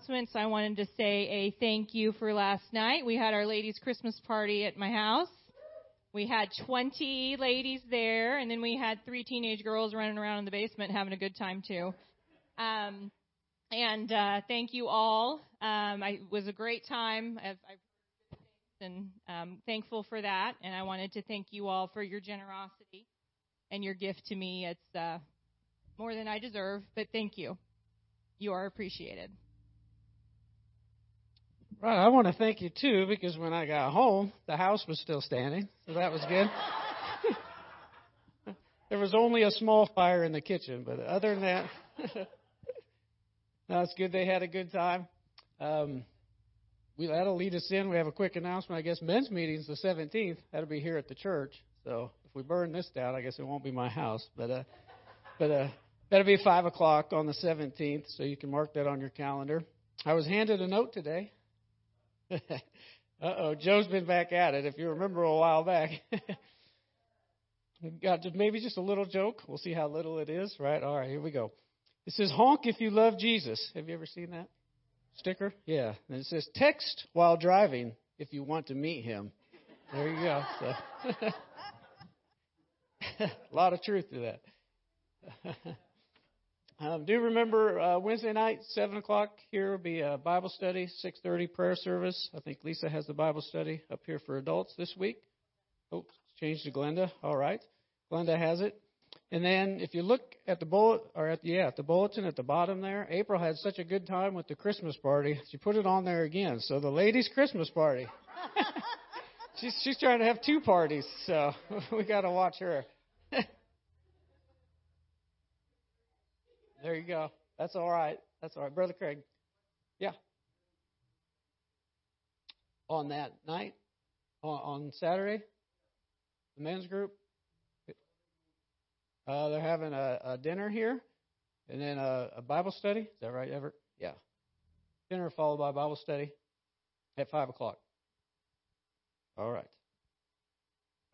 announcements, I wanted to say a thank you for last night. We had our ladies' Christmas party at my house. We had 20 ladies there, and then we had three teenage girls running around in the basement having a good time too. Um, and uh, thank you all. Um, I, it was a great time. I've, I've and um, thankful for that. And I wanted to thank you all for your generosity and your gift to me. It's uh, more than I deserve, but thank you. You are appreciated. Right, I want to thank you too because when I got home, the house was still standing, so that was good. there was only a small fire in the kitchen, but other than that, that's good. They had a good time. Um, we, that'll lead us in. We have a quick announcement. I guess men's meeting's the 17th. That'll be here at the church. So if we burn this down, I guess it won't be my house. But uh, but uh, that'll be five o'clock on the 17th. So you can mark that on your calendar. I was handed a note today. Uh oh, Joe's been back at it. If you remember a while back. Got maybe just a little joke. We'll see how little it is, right? All right, here we go. It says, honk if you love Jesus. Have you ever seen that? sticker? Yeah. And it says text while driving if you want to meet him. There you go. So. a lot of truth to that. um, do remember uh, Wednesday night, seven o'clock. Here will be a Bible study, six thirty prayer service. I think Lisa has the Bible study up here for adults this week. Oh, changed to Glenda. All right, Glenda has it. And then if you look at the bullet or at the, yeah, at the bulletin at the bottom there, April had such a good time with the Christmas party. She put it on there again. So the ladies' Christmas party. she's she's trying to have two parties, so we got to watch her. There you go. That's all right. That's all right, brother Craig. Yeah. On that night, on, on Saturday, the men's group. Uh, they're having a, a dinner here, and then a, a Bible study. Is that right, Everett? Yeah. Dinner followed by Bible study at five o'clock. All right.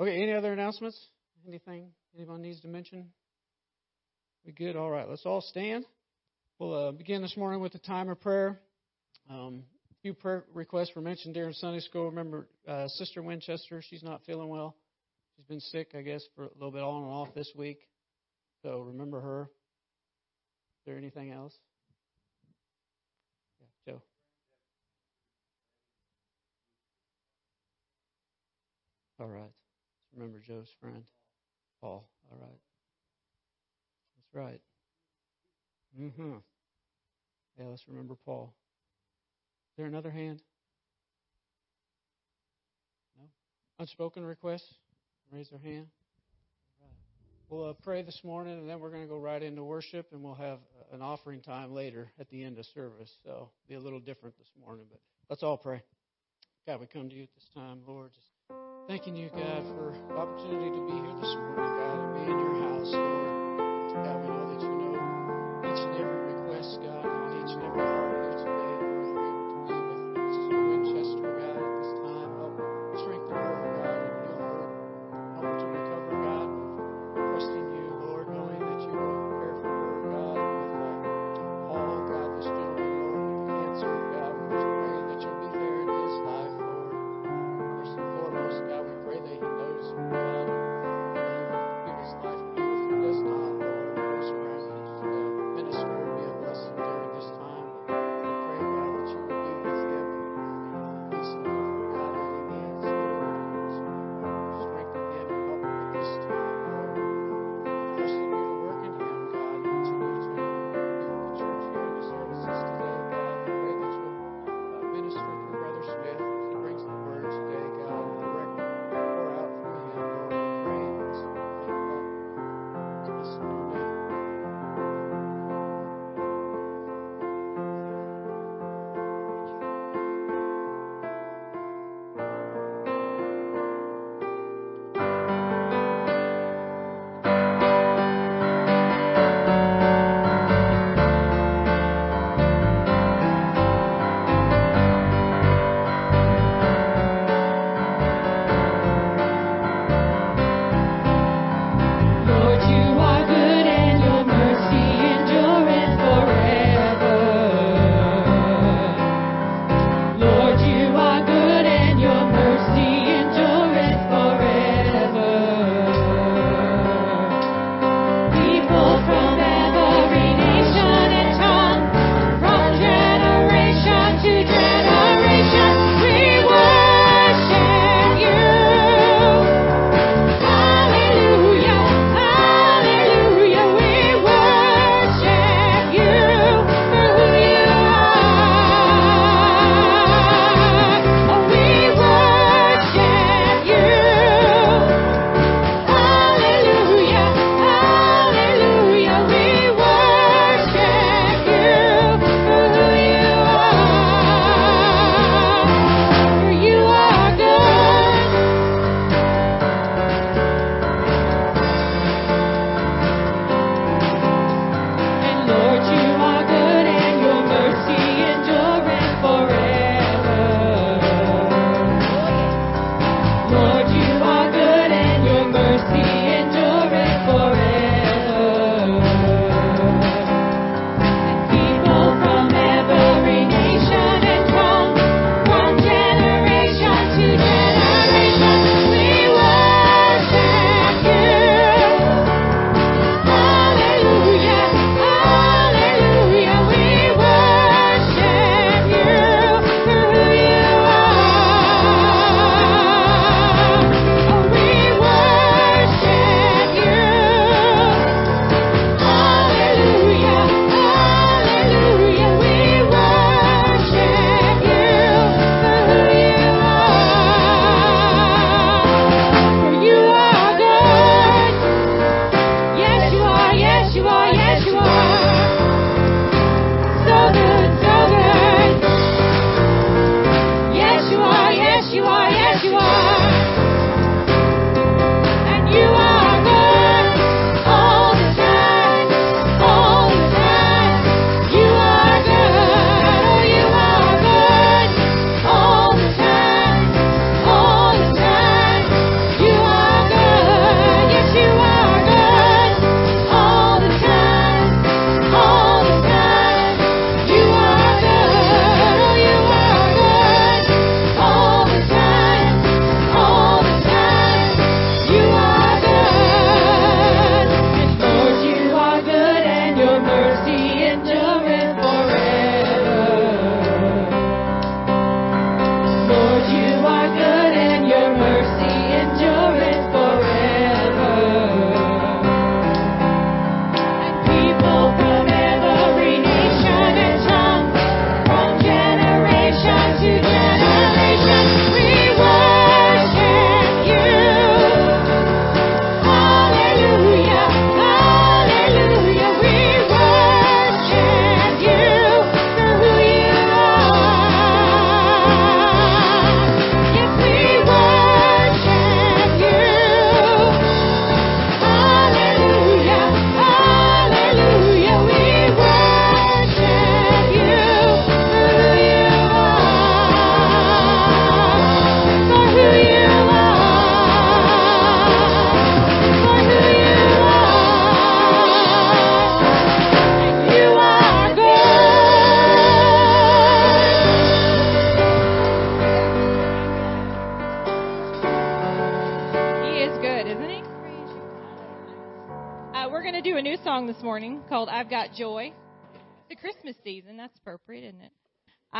Okay. Any other announcements? Anything anyone needs to mention? We good? All right. Let's all stand. We'll uh, begin this morning with a time of prayer. Um, a few prayer requests were mentioned during Sunday school. Remember, uh, Sister Winchester, she's not feeling well. She's been sick, I guess, for a little bit on and off this week. So remember her. Is there anything else? Yeah, Joe. All right. Remember Joe's friend, Paul. All right. That's right. Mm-hmm. Yeah, let's remember Paul. Is there another hand? No? Unspoken requests? Raise their hand. We'll uh, pray this morning, and then we're going to go right into worship, and we'll have an offering time later at the end of service. So be a little different this morning, but let's all pray. God, we come to you at this time, Lord, just thanking you, God, for the opportunity to be here this morning, God, and be in your house, Lord. God, we know that you know each and every request, God, on each and every heart. going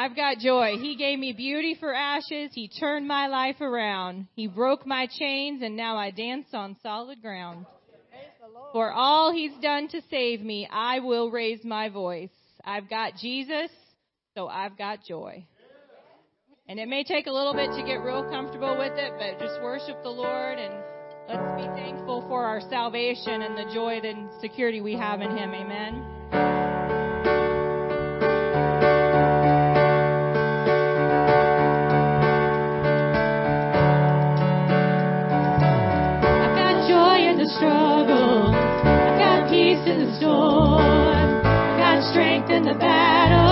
I've got joy. He gave me beauty for ashes. He turned my life around. He broke my chains and now I dance on solid ground. For all he's done to save me, I will raise my voice. I've got Jesus, so I've got joy. And it may take a little bit to get real comfortable with it, but just worship the Lord and let's be thankful for our salvation and the joy and security we have in him. Amen. Got strength in the battle.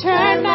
turn my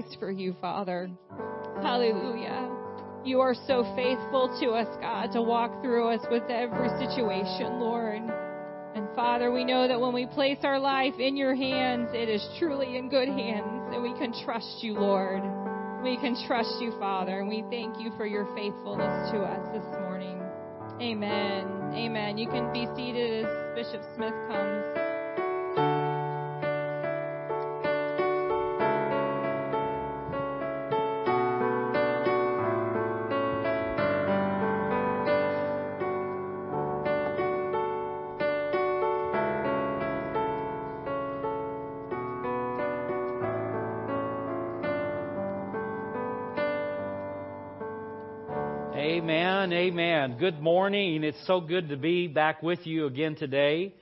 sacrifice for you, Father. Hallelujah. You are so faithful to us, God, to walk through us with every situation, Lord. And Father, we know that when we place our life in your hands, it is truly in good hands, and we can trust you, Lord. We can trust you, Father, and we thank you for your faithfulness to us this morning. Amen. Amen. You can be seated as Bishop Smith comes. Amen. Amen. Good morning. It's so good to be back with you again today.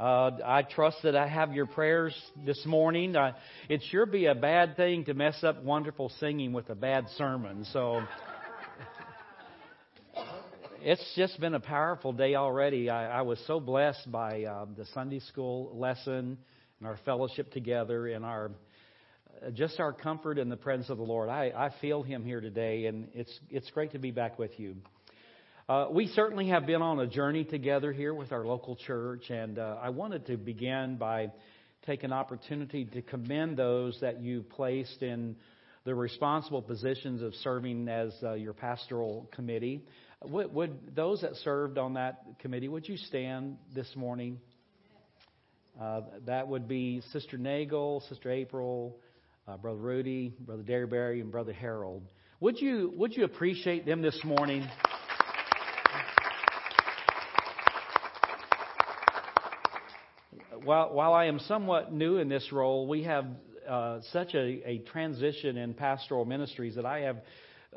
Uh, I trust that I have your prayers this morning. Uh, it sure be a bad thing to mess up wonderful singing with a bad sermon. So it's just been a powerful day already. I, I was so blessed by uh, the Sunday school lesson and our fellowship together and our just our comfort in the presence of the Lord. I, I feel Him here today, and it's it's great to be back with you. Uh, we certainly have been on a journey together here with our local church, and uh, I wanted to begin by taking an opportunity to commend those that you placed in the responsible positions of serving as uh, your pastoral committee. Would, would, those that served on that committee would you stand this morning? Uh, that would be Sister Nagel, Sister April, uh, Brother Rudy, Brother Derryberry, and Brother Harold. Would you would you appreciate them this morning? While while I am somewhat new in this role, we have uh, such a, a transition in pastoral ministries that I have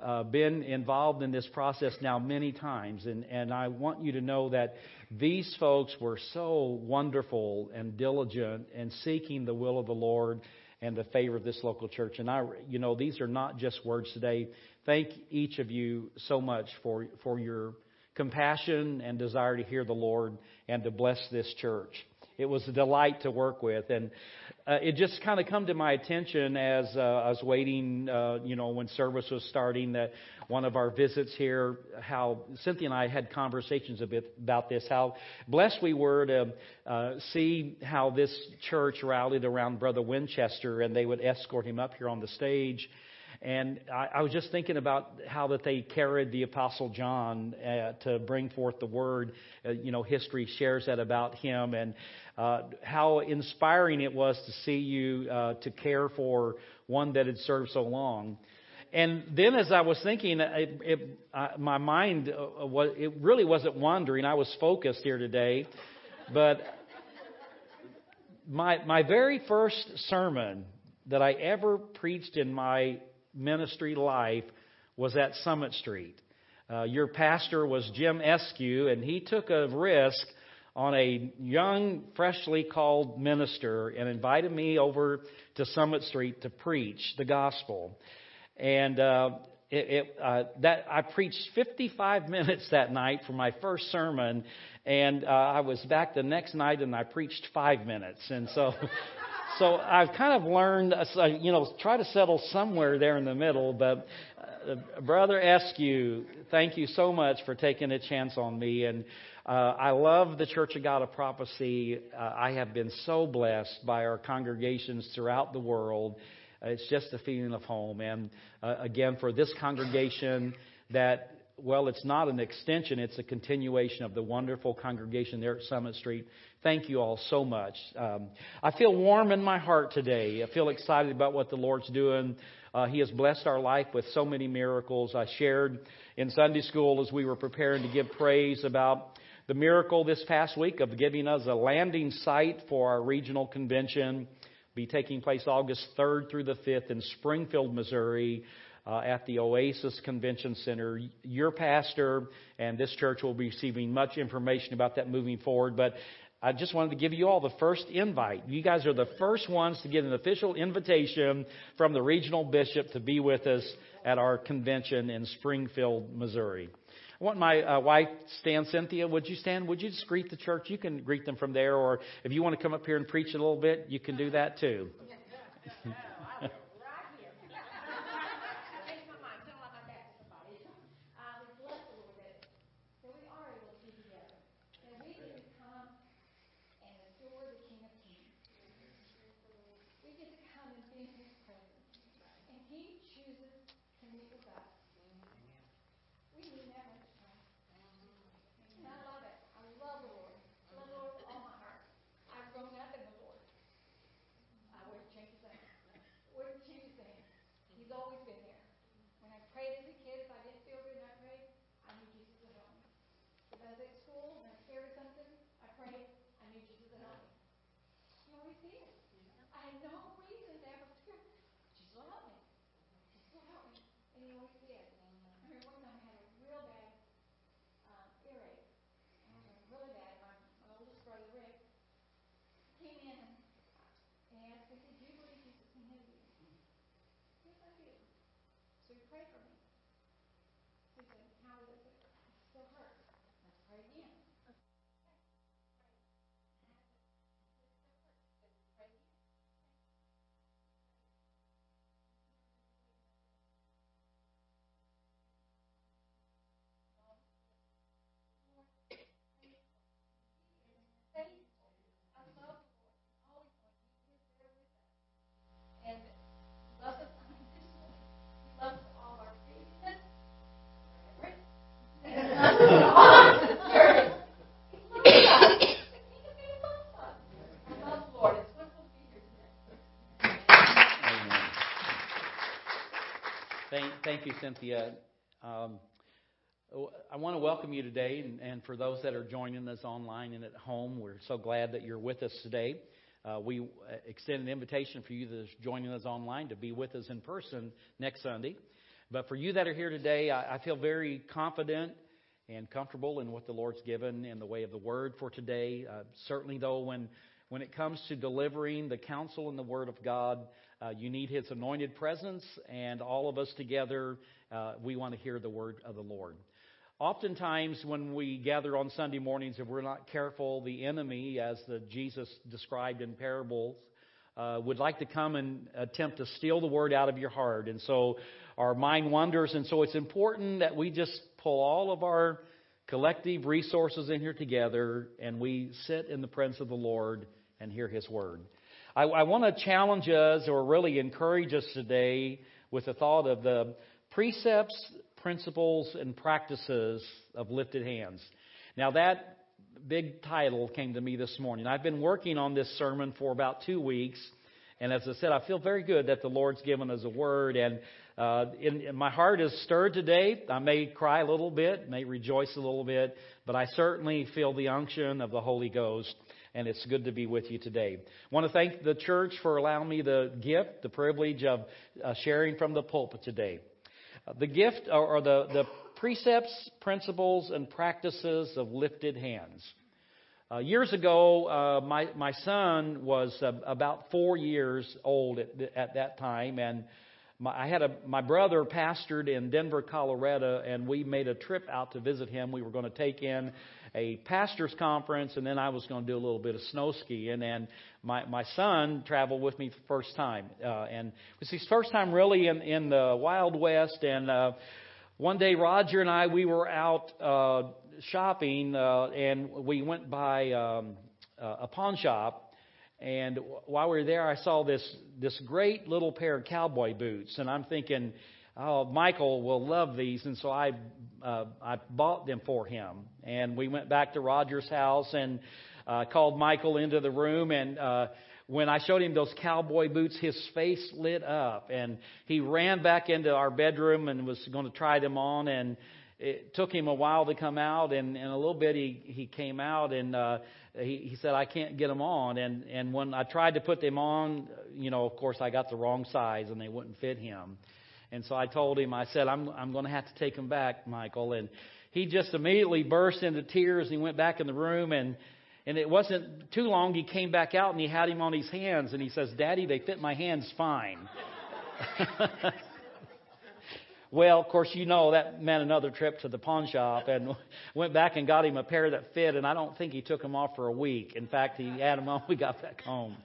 uh, been involved in this process now many times, and, and I want you to know that these folks were so wonderful and diligent in seeking the will of the Lord and the favor of this local church. And I, you know, these are not just words today. Thank each of you so much for for your compassion and desire to hear the Lord and to bless this church. It was a delight to work with, and uh, it just kind of come to my attention as uh, I was waiting, uh, you know, when service was starting. That one of our visits here, how Cynthia and I had conversations a bit about this. How blessed we were to uh, see how this church rallied around Brother Winchester, and they would escort him up here on the stage. And I, I was just thinking about how that they carried the Apostle John uh, to bring forth the word. Uh, you know, history shares that about him, and uh, how inspiring it was to see you uh, to care for one that had served so long. And then, as I was thinking, it, it, uh, my mind uh, was it really wasn't wandering. I was focused here today, but my my very first sermon that I ever preached in my ministry life was at Summit Street. Uh, your pastor was Jim Eskew, and he took a risk on a young, freshly called minister and invited me over to Summit Street to preach the gospel. And uh, it, it, uh, that I preached 55 minutes that night for my first sermon, and uh, I was back the next night and I preached five minutes. And so, so I've kind of learned, uh, you know, try to settle somewhere there in the middle. But uh, Brother Eskew, thank you so much for taking a chance on me and. Uh, I love the Church of God of Prophecy. Uh, I have been so blessed by our congregations throughout the world. Uh, it's just a feeling of home. And uh, again, for this congregation, that, well, it's not an extension, it's a continuation of the wonderful congregation there at Summit Street. Thank you all so much. Um, I feel warm in my heart today. I feel excited about what the Lord's doing. Uh, he has blessed our life with so many miracles. I shared in Sunday school as we were preparing to give praise about the miracle this past week of giving us a landing site for our regional convention be taking place August 3rd through the 5th in Springfield, Missouri. Uh, at the Oasis Convention Center. Your pastor and this church will be receiving much information about that moving forward. But I just wanted to give you all the first invite. You guys are the first ones to get an official invitation from the regional bishop to be with us at our convention in Springfield, Missouri. I want my uh, wife, Stan Cynthia. Would you stand? Would you just greet the church? You can greet them from there, or if you want to come up here and preach a little bit, you can do that too. Thank you, Cynthia. Um, I want to welcome you today, and, and, for those that are joining us online and at home, we're so glad that you're with us today. Uh, we uh, extend an invitation for you that's joining us online to be with us in person next Sunday. But for you that are here today, I, I feel very confident and comfortable in what the Lord's given in the way of the Word for today. Uh, certainly, though, when when it comes to delivering the counsel and the Word of God, uh, you need His anointed presence, and all of us together, uh, we want to hear the word of the Lord. Oftentimes, when we gather on Sunday mornings, if we're not careful, the enemy, as the Jesus described in parables, uh, would like to come and attempt to steal the word out of your heart. And so our mind wanders. And so it's important that we just pull all of our collective resources in here together and we sit in the presence of the Lord and hear His word. I, I want to challenge us or really encourage us today with the thought of the precepts, principles, and practices of lifted hands. Now, that big title came to me this morning. I've been working on this sermon for about two weeks. And as I said, I feel very good that the Lord's given us a word. And uh, in, in my heart is stirred today. I may cry a little bit, may rejoice a little bit, but I certainly feel the unction of the Holy Ghost and it's good to be with you today. I want to thank the church for allowing me the gift, the privilege of uh, sharing from the pulpit today. Uh, the gift or, the, the precepts, principles, and practices of lifted hands. Uh, years ago, uh, my, my son was uh, about four years old at, at that time, and my, I had a, my brother pastored in Denver, Colorado, and we made a trip out to visit him. We were going to take in a pastor's conference, and then I was going to do a little bit of snow skiing. And my my son traveled with me for the first time, uh, and it was his first time really in in the Wild West. And uh, one day, Roger and I we were out uh, shopping, uh, and we went by um, uh, a pawn shop. And while we were there, I saw this this great little pair of cowboy boots, and I'm thinking, oh, Michael will love these, and so I uh, I bought them for him. And we went back to Roger's house and uh, called Michael into the room and. Uh, when I showed him those cowboy boots, his face lit up, and he ran back into our bedroom and was going to try them on. And it took him a while to come out, and in a little bit he he came out, and uh, he he said, "I can't get them on." And and when I tried to put them on, you know, of course I got the wrong size, and they wouldn't fit him. And so I told him, I said, I'm, I'm going to have to take him back, Michael. And he just immediately burst into tears. He went back in the room and, and it wasn't too long. He came back out and he had him on his hands and he says, Daddy, they fit my hands fine. well, of course, you know that meant another trip to the pawn shop and went back and got him a pair that fit. And I don't think he took them off for a week. In fact, he had them on. We got back home.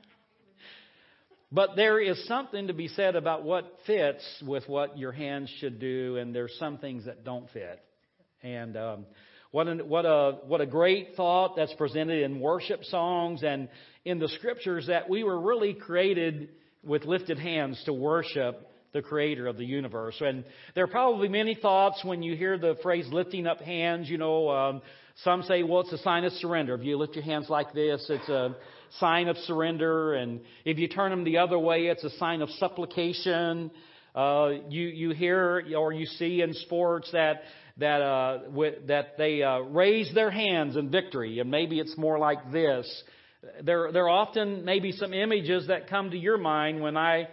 But there is something to be said about what fits with what your hands should do, and there's some things that don't fit. And um, what, an, what, a, what a great thought that's presented in worship songs and in the scriptures that we were really created with lifted hands to worship the creator of the universe. And there are probably many thoughts when you hear the phrase lifting up hands. You know, um, some say, well, it's a sign of surrender. If you lift your hands like this, it's a sign of surrender. And if you turn them the other way, it's a sign of supplication. Uh, you, you hear or you see in sports that, that, uh, with, that they uh, raise their hands in victory. And maybe it's more like this there, there are often maybe some images that come to your mind when I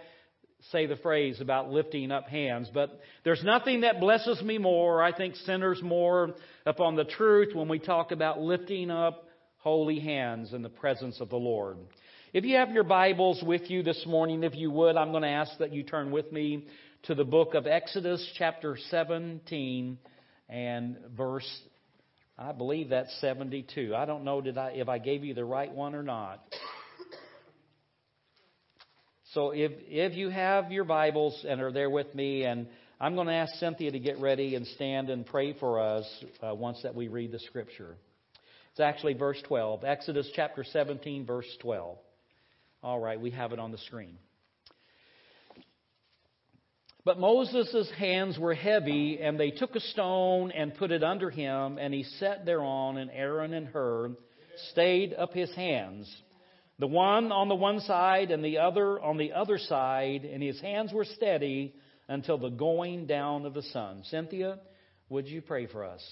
say the phrase about lifting up hands. But there's nothing that blesses me more, I think centers more upon the truth when we talk about lifting up holy hands in the presence of the Lord. If you have your Bibles with you this morning, if you would, I'm going to ask that you turn with me to the book of Exodus, chapter 17, and verse, I believe that's 72. I don't know did I, if I gave you the right one or not. So if, if you have your Bibles and are there with me, and I'm going to ask Cynthia to get ready and stand and pray for us uh, once that we read the scripture. It's actually verse 12, Exodus chapter 17, verse 12. All right, we have it on the screen. But Moses' hands were heavy, and they took a stone and put it under him, and he sat thereon, and Aaron and Hur stayed up his hands the one on the one side and the other on the other side, and his hands were steady until the going down of the sun. Cynthia, would you pray for us?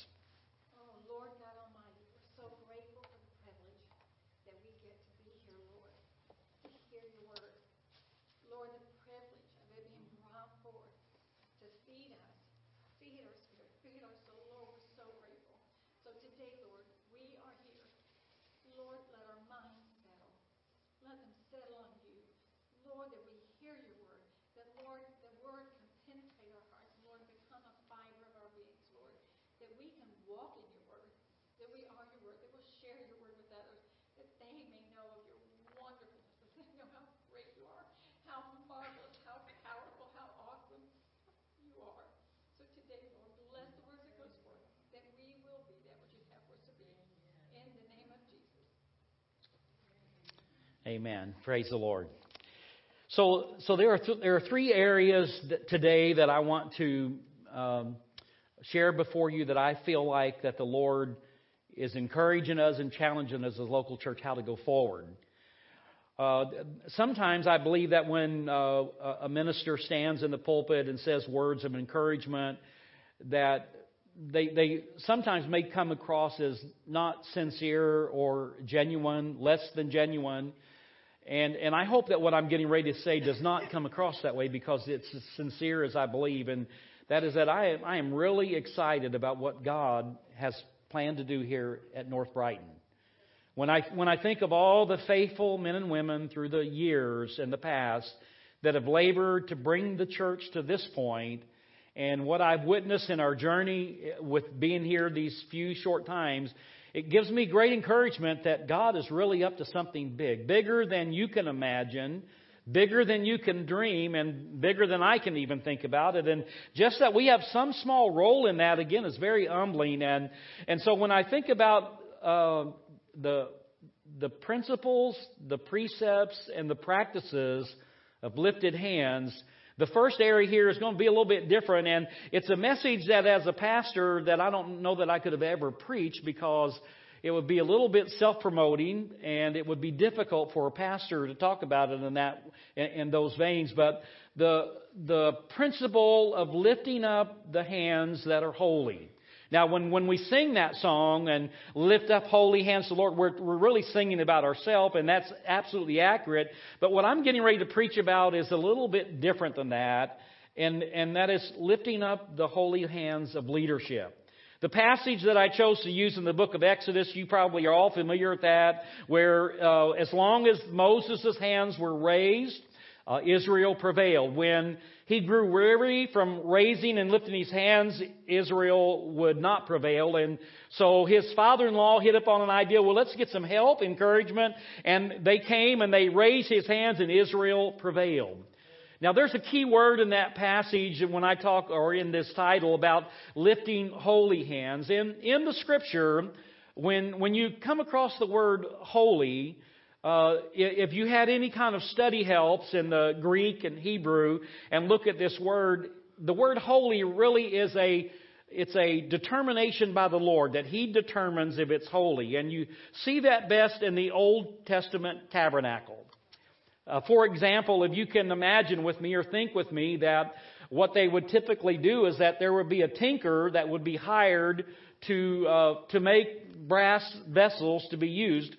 Amen. Praise the Lord. So, so there are th- there are three areas that today that I want to um, share before you that I feel like that the Lord is encouraging us and challenging us as a local church how to go forward. Uh, sometimes I believe that when uh, a minister stands in the pulpit and says words of encouragement, that they, they sometimes may come across as not sincere or genuine, less than genuine. And, and I hope that what I'm getting ready to say does not come across that way because it's as sincere as I believe. And that is that I am, I am really excited about what God has planned to do here at North Brighton. When I, when I think of all the faithful men and women through the years in the past that have labored to bring the church to this point, and what I've witnessed in our journey with being here these few short times, it gives me great encouragement that God is really up to something big, bigger than you can imagine, bigger than you can dream, and bigger than I can even think about it. And just that we have some small role in that, again, is very humbling. And, and so when I think about uh, the, the principles, the precepts, and the practices of lifted hands, the first area here is going to be a little bit different, and it's a message that as a pastor that I don't know that I could have ever preached because it would be a little bit self-promoting and it would be difficult for a pastor to talk about it in that in, those veins. But the the principle of lifting up the hands that are holy. Now, when, when we sing that song and lift up holy hands to the Lord, we're, we're really singing about ourselves, and that's absolutely accurate. But what I'm getting ready to preach about is a little bit different than that, and, and that is lifting up the holy hands of leadership. The passage that I chose to use in the book of Exodus, you probably are all familiar with that, where uh, as long as Moses' hands were raised, uh, Israel prevailed. When he grew weary from raising and lifting his hands, Israel would not prevail. And so his father-in-law hit upon an idea, well, let's get some help, encouragement. And they came and they raised his hands and Israel prevailed. Now there's a key word in that passage when I talk, or in this title about lifting holy hands. In, in the scripture, when, when you come across the word holy, uh, if you had any kind of study helps in the Greek and Hebrew and look at this word, the word holy really is a it's a determination by the Lord that He determines if it's holy. And you see that best in the Old Testament tabernacle. Uh, for example, if you can imagine with me or think with me that what they would typically do is that there would be a tinker that would be hired to, uh, to make brass vessels to be used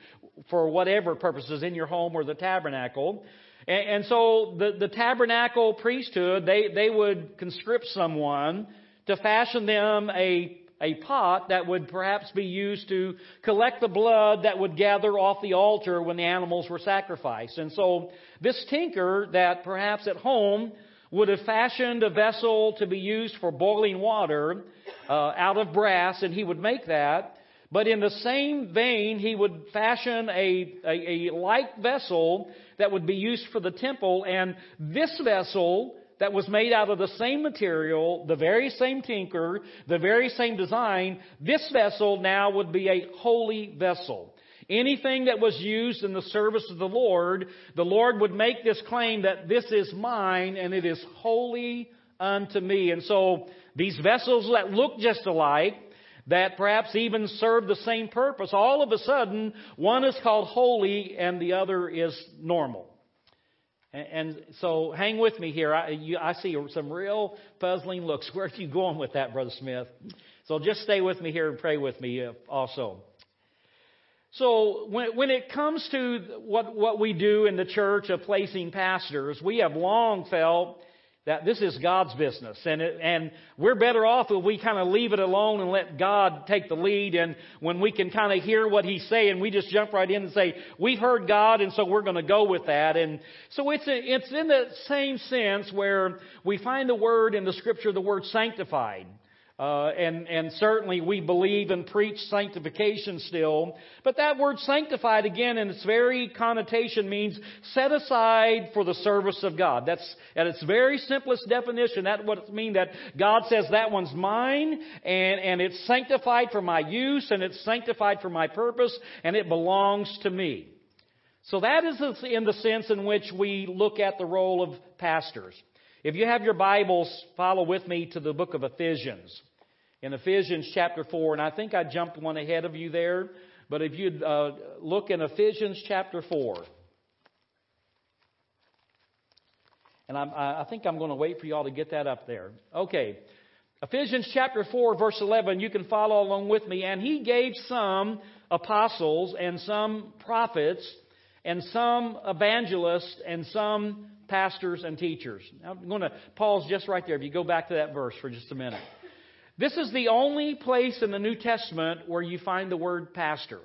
for whatever purposes in your home or the tabernacle. And, and so the, the tabernacle priesthood, they, they would conscript someone to fashion them a a pot that would perhaps be used to collect the blood that would gather off the altar when the animals were sacrificed. And so this tinker that perhaps at home would have fashioned a vessel to be used for boiling water uh, out of brass, and he would make that. But in the same vein, he would fashion a, a, a like vessel that would be used for the temple, and this vessel that was made out of the same material, the very same tinker, the very same design, this vessel now would be a holy vessel. Anything that was used in the service of the Lord, the Lord would make this claim that this is mine and it is holy unto me. And so these vessels that look just alike, that perhaps even serve the same purpose, all of a sudden, one is called holy and the other is normal. And so hang with me here. I, you, I see some real puzzling looks. Where are you going with that, Brother Smith? So just stay with me here and pray with me uh, also. So when, when it comes to what, what we do in the church of placing pastors, we have long felt that this is God's business, and it, and we're better off if we kind of leave it alone and let God take the lead. And when we can kind of hear what He's saying, we just jump right in and say, "We've heard God, and so we're going to go with that." And so it's a, it's in the same sense where we find the word in the Scripture, the word sanctified. Uh, and, and certainly we believe and preach sanctification still. But that word sanctified, again, in its very connotation means set aside for the service of God. That's at its very simplest definition. that it means that God says that one's mine and, and it's sanctified for my use and it's sanctified for my purpose and it belongs to me. So that is in the sense in which we look at the role of pastors. If you have your Bibles, follow with me to the book of Ephesians. In Ephesians chapter 4, and I think I jumped one ahead of you there, but if you'd uh, look in Ephesians chapter 4. And I'm, I think I'm going to wait for you all to get that up there. Okay. Ephesians chapter 4, verse 11, you can follow along with me. And he gave some apostles and some prophets and some evangelists and some pastors and teachers. I'm going to pause just right there if you go back to that verse for just a minute. This is the only place in the New Testament where you find the word pastor.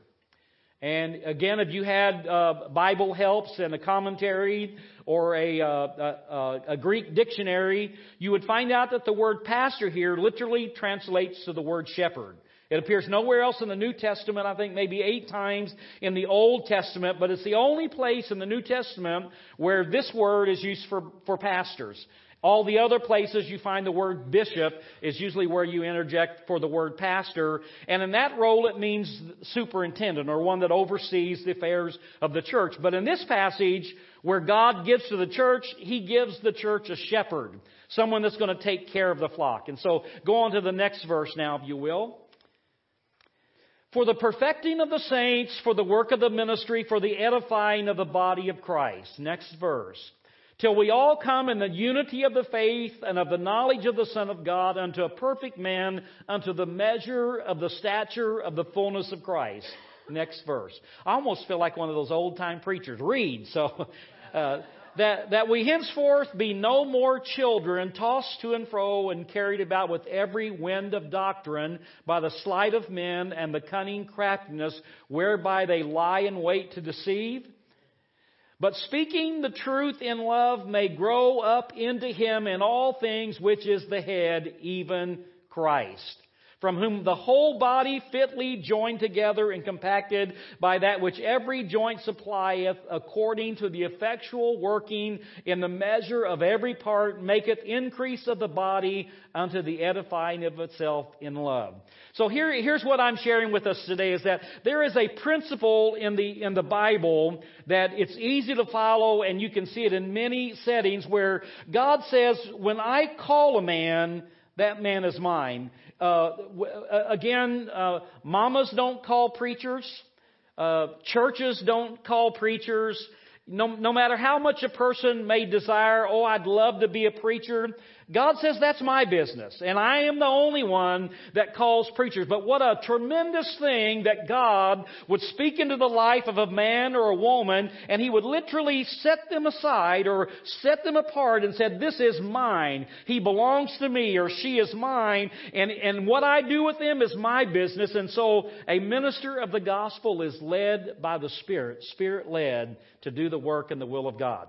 And again, if you had uh, Bible helps and a commentary or a, uh, a, a Greek dictionary, you would find out that the word pastor here literally translates to the word shepherd. It appears nowhere else in the New Testament, I think maybe eight times in the Old Testament, but it's the only place in the New Testament where this word is used for, for pastors. All the other places you find the word bishop is usually where you interject for the word pastor. And in that role, it means superintendent or one that oversees the affairs of the church. But in this passage, where God gives to the church, He gives the church a shepherd. Someone that's going to take care of the flock. And so go on to the next verse now, if you will for the perfecting of the saints, for the work of the ministry, for the edifying of the body of Christ. Next verse. Till we all come in the unity of the faith and of the knowledge of the Son of God unto a perfect man, unto the measure of the stature of the fullness of Christ. Next verse. I almost feel like one of those old time preachers. Read. So, uh, that, that we henceforth be no more children, tossed to and fro and carried about with every wind of doctrine by the sleight of men and the cunning craftiness whereby they lie in wait to deceive. But speaking the truth in love may grow up into him in all things which is the head, even Christ from whom the whole body fitly joined together and compacted by that which every joint supplieth, according to the effectual working in the measure of every part, maketh increase of the body unto the edifying of itself in love. So here, here's what I'm sharing with us today is that there is a principle in the, in the Bible that it's easy to follow and you can see it in many settings where God says, when I call a man, that man is mine. Uh, uh, again, uh, mamas don't call preachers. Uh, churches don't call preachers. No, no matter how much a person may desire, oh, I'd love to be a preacher, God says that's my business, and I am the only one that calls preachers. But what a tremendous thing that God would speak into the life of a man or a woman, and He would literally set them aside or set them apart and said, This is mine. He belongs to me, or she is mine, and, and what I do with them is my business. And so a minister of the gospel is led by the Spirit, Spirit led, to do the work and the will of God.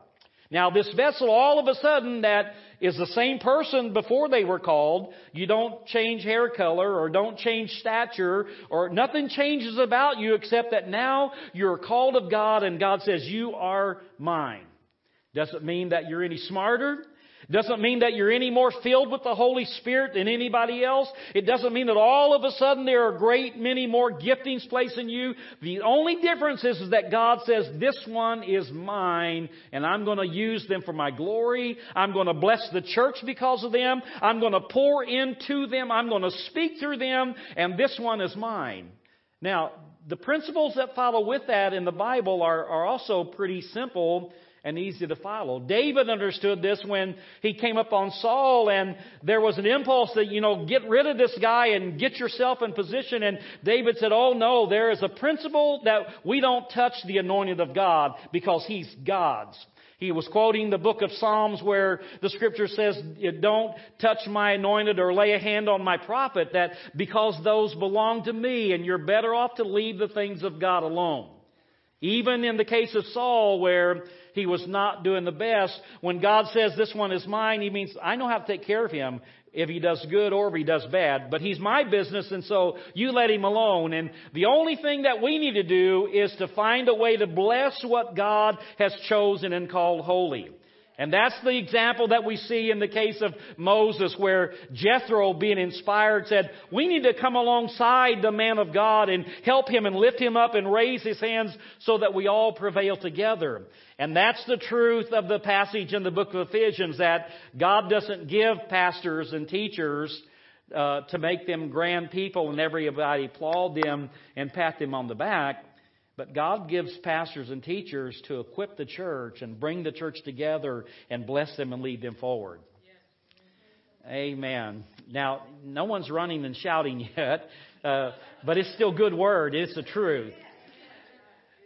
Now, this vessel, all of a sudden, that is the same person before they were called. You don't change hair color or don't change stature or nothing changes about you except that now you're called of God and God says, You are mine. Doesn't mean that you're any smarter. Doesn't mean that you're any more filled with the Holy Spirit than anybody else. It doesn't mean that all of a sudden there are great many more giftings placed in you. The only difference is, is that God says, this one is mine and I'm going to use them for my glory. I'm going to bless the church because of them. I'm going to pour into them. I'm going to speak through them and this one is mine. Now, the principles that follow with that in the Bible are, are also pretty simple and easy to follow. David understood this when he came up on Saul and there was an impulse that, you know, get rid of this guy and get yourself in position. And David said, oh no, there is a principle that we don't touch the anointed of God because he's God's. He was quoting the book of Psalms where the scripture says, don't touch my anointed or lay a hand on my prophet that because those belong to me and you're better off to leave the things of God alone. Even in the case of Saul where he was not doing the best. When God says this one is mine, he means I know how to take care of him if he does good or if he does bad, but he's my business and so you let him alone. And the only thing that we need to do is to find a way to bless what God has chosen and called holy. And that's the example that we see in the case of Moses where Jethro being inspired said, we need to come alongside the man of God and help him and lift him up and raise his hands so that we all prevail together. And that's the truth of the passage in the book of Ephesians that God doesn't give pastors and teachers uh, to make them grand people and everybody applaud them and pat them on the back. But God gives pastors and teachers to equip the church and bring the church together and bless them and lead them forward. Amen. Now, no one's running and shouting yet, uh, but it's still good word. It's the truth.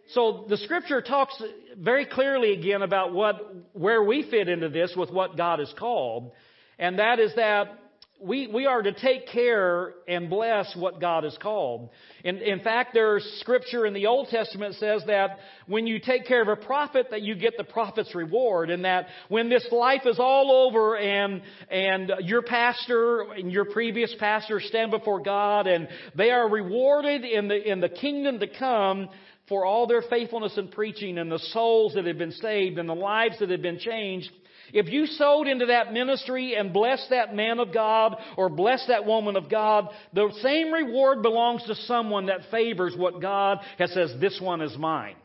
So the scripture talks very clearly again about what, where we fit into this with what God has called. And that is that we, we are to take care and bless what God has called. In, in fact, there's scripture in the Old Testament says that when you take care of a prophet, that you get the prophet's reward, and that when this life is all over and and your pastor and your previous pastor stand before God, and they are rewarded in the in the kingdom to come for all their faithfulness in preaching and the souls that have been saved and the lives that have been changed. If you sowed into that ministry and blessed that man of God or blessed that woman of God, the same reward belongs to someone that favors what God has says, this one is mine.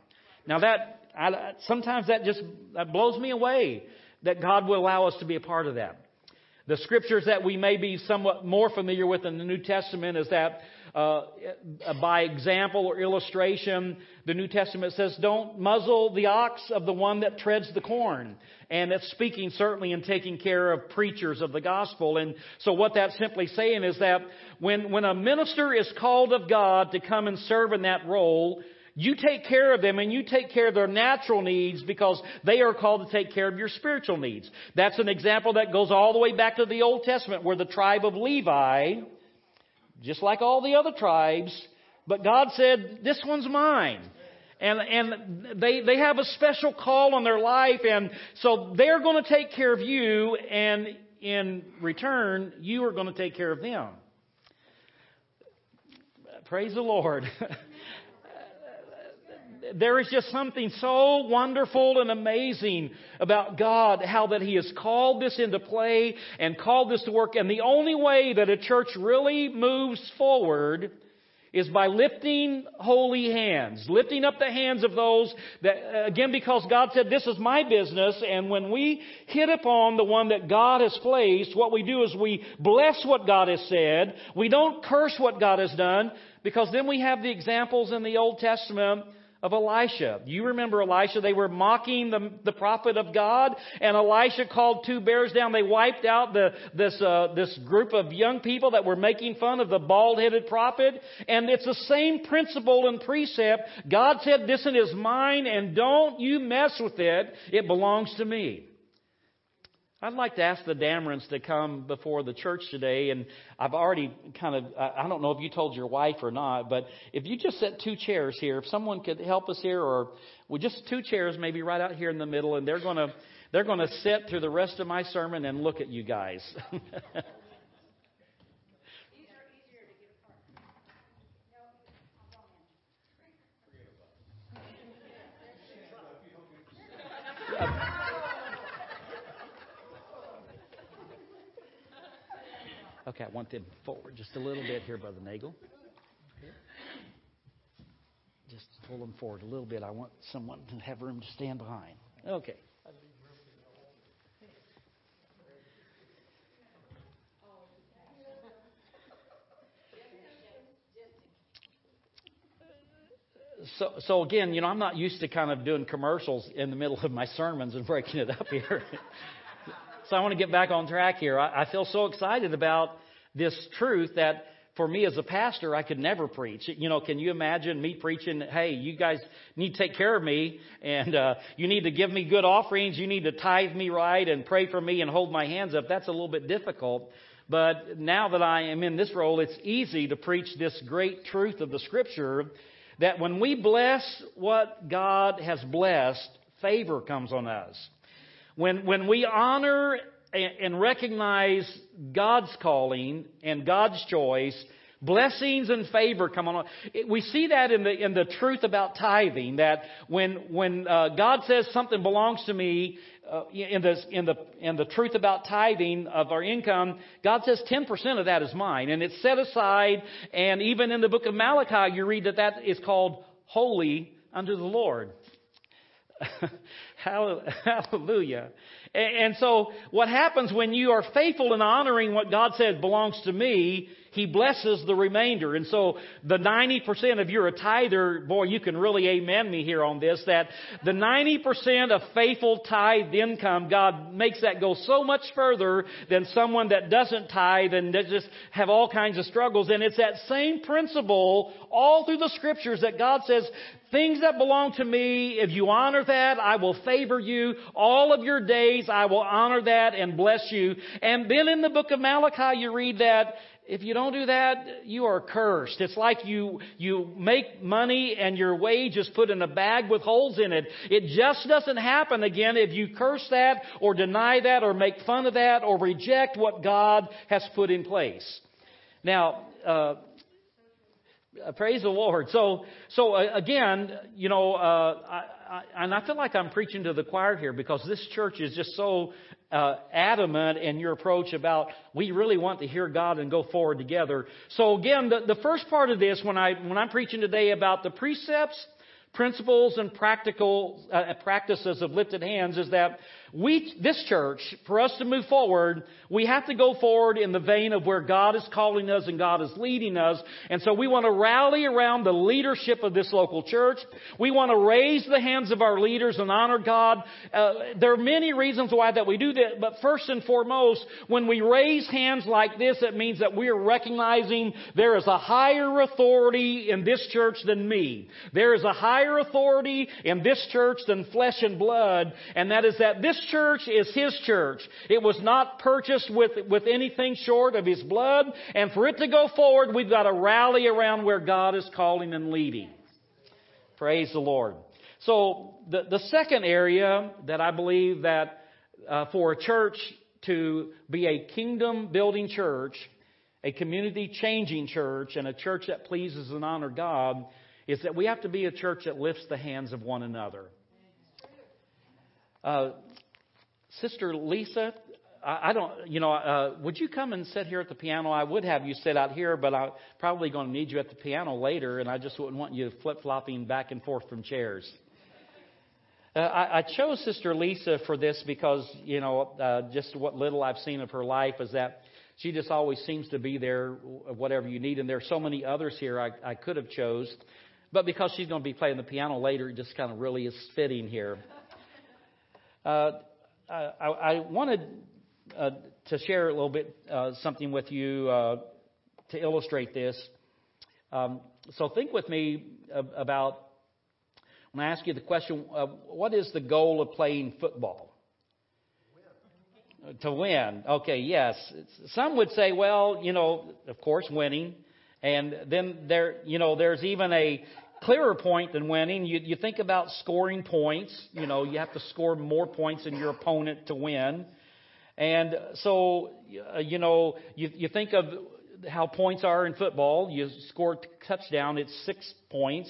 Now that, I, sometimes that just that blows me away that God will allow us to be a part of that. The scriptures that we may be somewhat more familiar with in the New Testament is that uh, by example or illustration, the New Testament says, don't muzzle the ox of the one that treads the corn. And it's speaking certainly in taking care of preachers of the gospel. And so what that's simply saying is that when, when a minister is called of God to come and serve in that role, you take care of them and you take care of their natural needs because they are called to take care of your spiritual needs. That's an example that goes all the way back to the Old Testament where the tribe of Levi, just like all the other tribes, but God said, this one's mine. And, and they, they have a special call on their life and so they're going to take care of you and in return, you are going to take care of them. Praise the Lord. there is just something so wonderful and amazing about God, how that He has called this into play and called this to work. And the only way that a church really moves forward is by lifting holy hands, lifting up the hands of those that, uh, again, because God said, this is my business, and when we hit upon the one that God has placed, what we do is we bless what God has said. We don't curse what God has done, because then we have the examples in the Old Testament of Elisha. You remember Elisha? They were mocking the, the prophet of God, and Elisha called two bears down. They wiped out the, this, uh, this group of young people that were making fun of the bald headed prophet. And it's the same principle and precept. God said, This is mine, and don't you mess with it. It belongs to me. I'd like to ask the Damerons to come before the church today, and I've already kind of, I don't know if you told your wife or not, but if you just set two chairs here, if someone could help us here, or well, just two chairs maybe right out here in the middle, and they're going to, they're going to sit through the rest of my sermon and look at you guys. Okay, I want them forward just a little bit here, Brother Nagel. Just pull them forward a little bit. I want someone to have room to stand behind. Okay. So, so again, you know, I'm not used to kind of doing commercials in the middle of my sermons and breaking it up here. So I want to get back on track here. I, I feel so excited about this truth that for me as a pastor, I could never preach. You know, can you imagine me preaching, hey, you guys need to take care of me and uh, you need to give me good offerings, you need to tithe me right and pray for me and hold my hands up. That's a little bit difficult. But now that I am in this role, it's easy to preach this great truth of the Scripture that when we bless what God has blessed, favor comes on us. When, when we honor and recognize God's calling and God's choice, blessings and favor come on. We see that in the in the truth about tithing. That when when uh, God says something belongs to me, uh, in the in the in the truth about tithing of our income, God says ten percent of that is mine, and it's set aside. And even in the book of Malachi, you read that that is called holy unto the Lord. Hallelujah. And so what happens when you are faithful in honoring what God said belongs to me, He blesses the remainder. And so the 90% of you're a tither, boy, you can really amen me here on this, that the 90% of faithful tithe income, God makes that go so much further than someone that doesn't tithe and that just have all kinds of struggles. And it's that same principle all through the scriptures that God says, things that belong to me, if you honor that, I will favor you. All of your days, I will honor that and bless you. And then in the book of Malachi, you read that if you don't do that, you are cursed. It's like you, you make money and your wage is put in a bag with holes in it. It just doesn't happen again if you curse that or deny that or make fun of that or reject what God has put in place. Now, uh, praise the Lord. So, so uh, again, you know, uh, I, I, and I feel like I'm preaching to the choir here because this church is just so uh, adamant in your approach about we really want to hear God and go forward together. So again, the, the first part of this, when I when I'm preaching today about the precepts, principles, and practical uh, practices of lifted hands, is that we, this church, for us to move forward, we have to go forward in the vein of where God is calling us and God is leading us. And so we want to rally around the leadership of this local church. We want to raise the hands of our leaders and honor God. Uh, there are many reasons why that we do that, but first and foremost, when we raise hands like this, it means that we are recognizing there is a higher authority in this church than me. There is a higher authority in this church than flesh and blood, and that is that this this church is His church. It was not purchased with, with anything short of His blood. And for it to go forward, we've got to rally around where God is calling and leading. Praise the Lord. So the, the second area that I believe that uh, for a church to be a kingdom building church, a community changing church, and a church that pleases and honors God is that we have to be a church that lifts the hands of one another. Uh, Sister Lisa, I, don't, you know, uh, would you come and sit here at the piano? I would have you sit out here, but I'm probably going to need you at the piano later, and I just wouldn't want you flip flopping back and forth from chairs. Uh, I, I chose Sister Lisa for this because, you know, uh, just what little I've seen of her life is that she just always seems to be there, whatever you need. And there are so many others here I, I could have chose. but because she's going to be playing the piano later, it just kind of really is fitting here. Uh, I, I, wanted uh, to share a little bit uh, something with you uh, to illustrate this. Um, so think with me about when I ask you the question, uh, what is the goal of playing football? to win. Okay, yes. Some would say, well, you know, of course, winning. And then there, you know, there's even a clearer point than winning. You, you think about scoring points. You know, you have to score more points than your opponent to win. And so, uh, you know, you, you think of how points are in football. You score a touchdown, it's six points.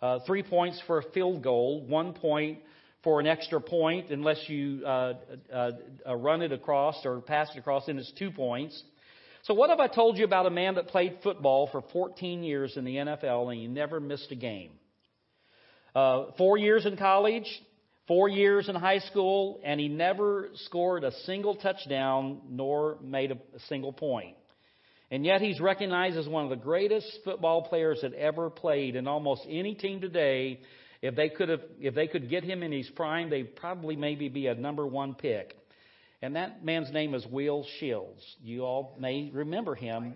Uh, three points for a field goal, one point for an extra point, unless you uh, uh, uh, run it across or pass it across, then it's two points. So, what have I told you about a man that played football for 14 years in the NFL and he never missed a game? Uh, four years in college, four years in high school, and he never scored a single touchdown nor made a, a single point. And yet he's recognized as one of the greatest football players that ever played in almost any team today if they could have, if they could get him in his prime, they'd probably maybe be a number one pick. And that man's name is Will Shields. You all may remember him.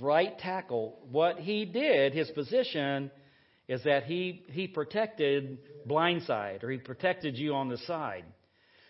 Right tackle. What he did, his position, is that he, he protected blindside, or he protected you on the side.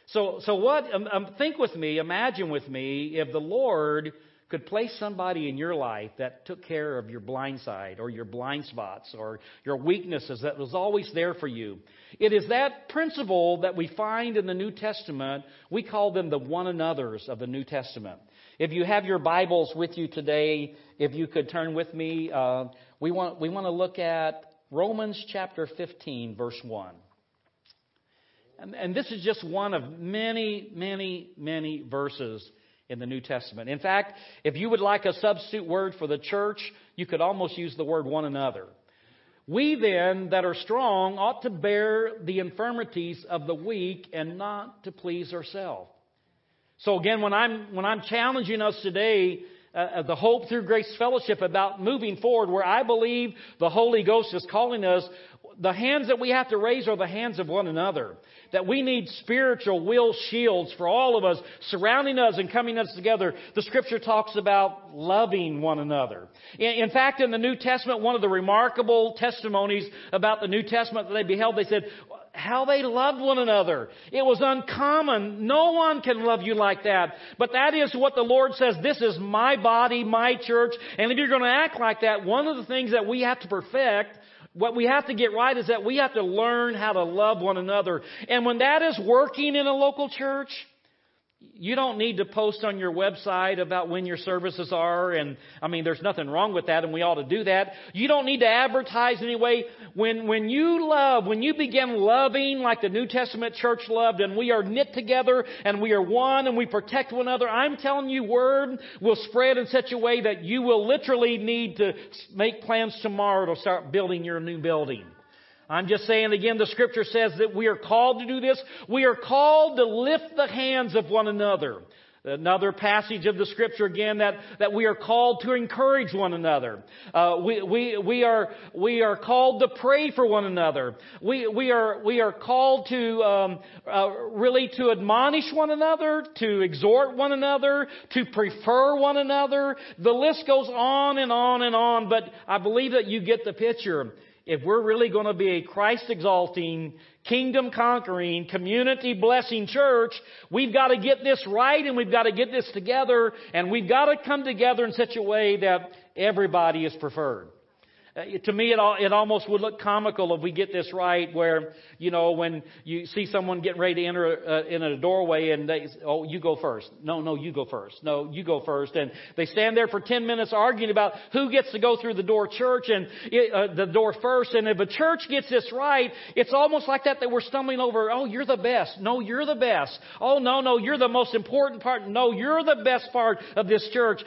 So, so what, um, um, think with me, imagine with me, if the Lord could place somebody in your life that took care of your blind side or your blind spots or your weaknesses that was always there for you. It is that principle that we find in the New Testament. We call them the one another's of the New Testament. If you have your Bibles with you today, if you could turn with me, uh, we want we want to look at Romans chapter 15, verse 1. And, and this is just one of many, many, many verses in the New Testament. In fact, if you would like a substitute word for the church, you could almost use the word one another. We then that are strong ought to bear the infirmities of the weak and not to please ourselves. So again, when I'm, when I'm challenging us today, uh, the Hope Through Grace Fellowship about moving forward, where I believe the Holy Ghost is calling us, the hands that we have to raise are the hands of one another that we need spiritual will shields for all of us surrounding us and coming us together. The scripture talks about loving one another. In, fact, in the New Testament, one of the remarkable testimonies about the New Testament that they beheld, they said, how they loved one another. It was uncommon. No one can love you like that. But that is what the Lord says. This is my body, my church. And if you're going to act like that, one of the things that we have to perfect what we have to get right is that we have to learn how to love one another. And when that is working in a local church, you don't need to post on your website about when your services are. And I mean, there's nothing wrong with that and we ought to do that. You don't need to advertise anyway. When, when you love, when you begin loving like the New Testament church loved and we are knit together and we are one and we protect one another, I'm telling you, word will spread in such a way that you will literally need to make plans tomorrow to start building your new building. I'm just saying again, the scripture says that we are called to do this. We are called to lift the hands of one another. Another passage of the scripture again that, that we are called to encourage one another. Uh, we, we, we, are, we are called to pray for one another. We, we, are, we are called to um, uh, really to admonish one another, to exhort one another, to prefer one another. The list goes on and on and on, but I believe that you get the picture if we're really going to be a Christ exalting, kingdom conquering, community blessing church, we've got to get this right and we've got to get this together and we've got to come together in such a way that everybody is preferred. Uh, to me, it, all, it almost would look comical if we get this right, where you know when you see someone getting ready to enter uh, in a doorway and they, oh, you go first. No, no, you go first. No, you go first. And they stand there for ten minutes arguing about who gets to go through the door church and it, uh, the door first. And if a church gets this right, it's almost like that that we're stumbling over. Oh, you're the best. No, you're the best. Oh, no, no, you're the most important part. No, you're the best part of this church.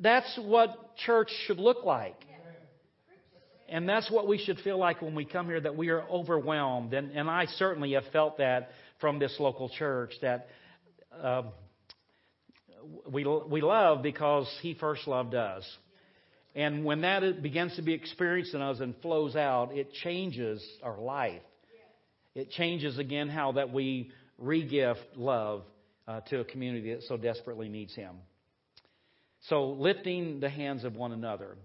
That's what church should look like. And that's what we should feel like when we come here that we are overwhelmed. And, and I certainly have felt that from this local church that um, we, we love because He first loved us. And when that begins to be experienced in us and flows out, it changes our life. It changes again how that we regift love uh, to a community that so desperately needs Him. So, lifting the hands of one another.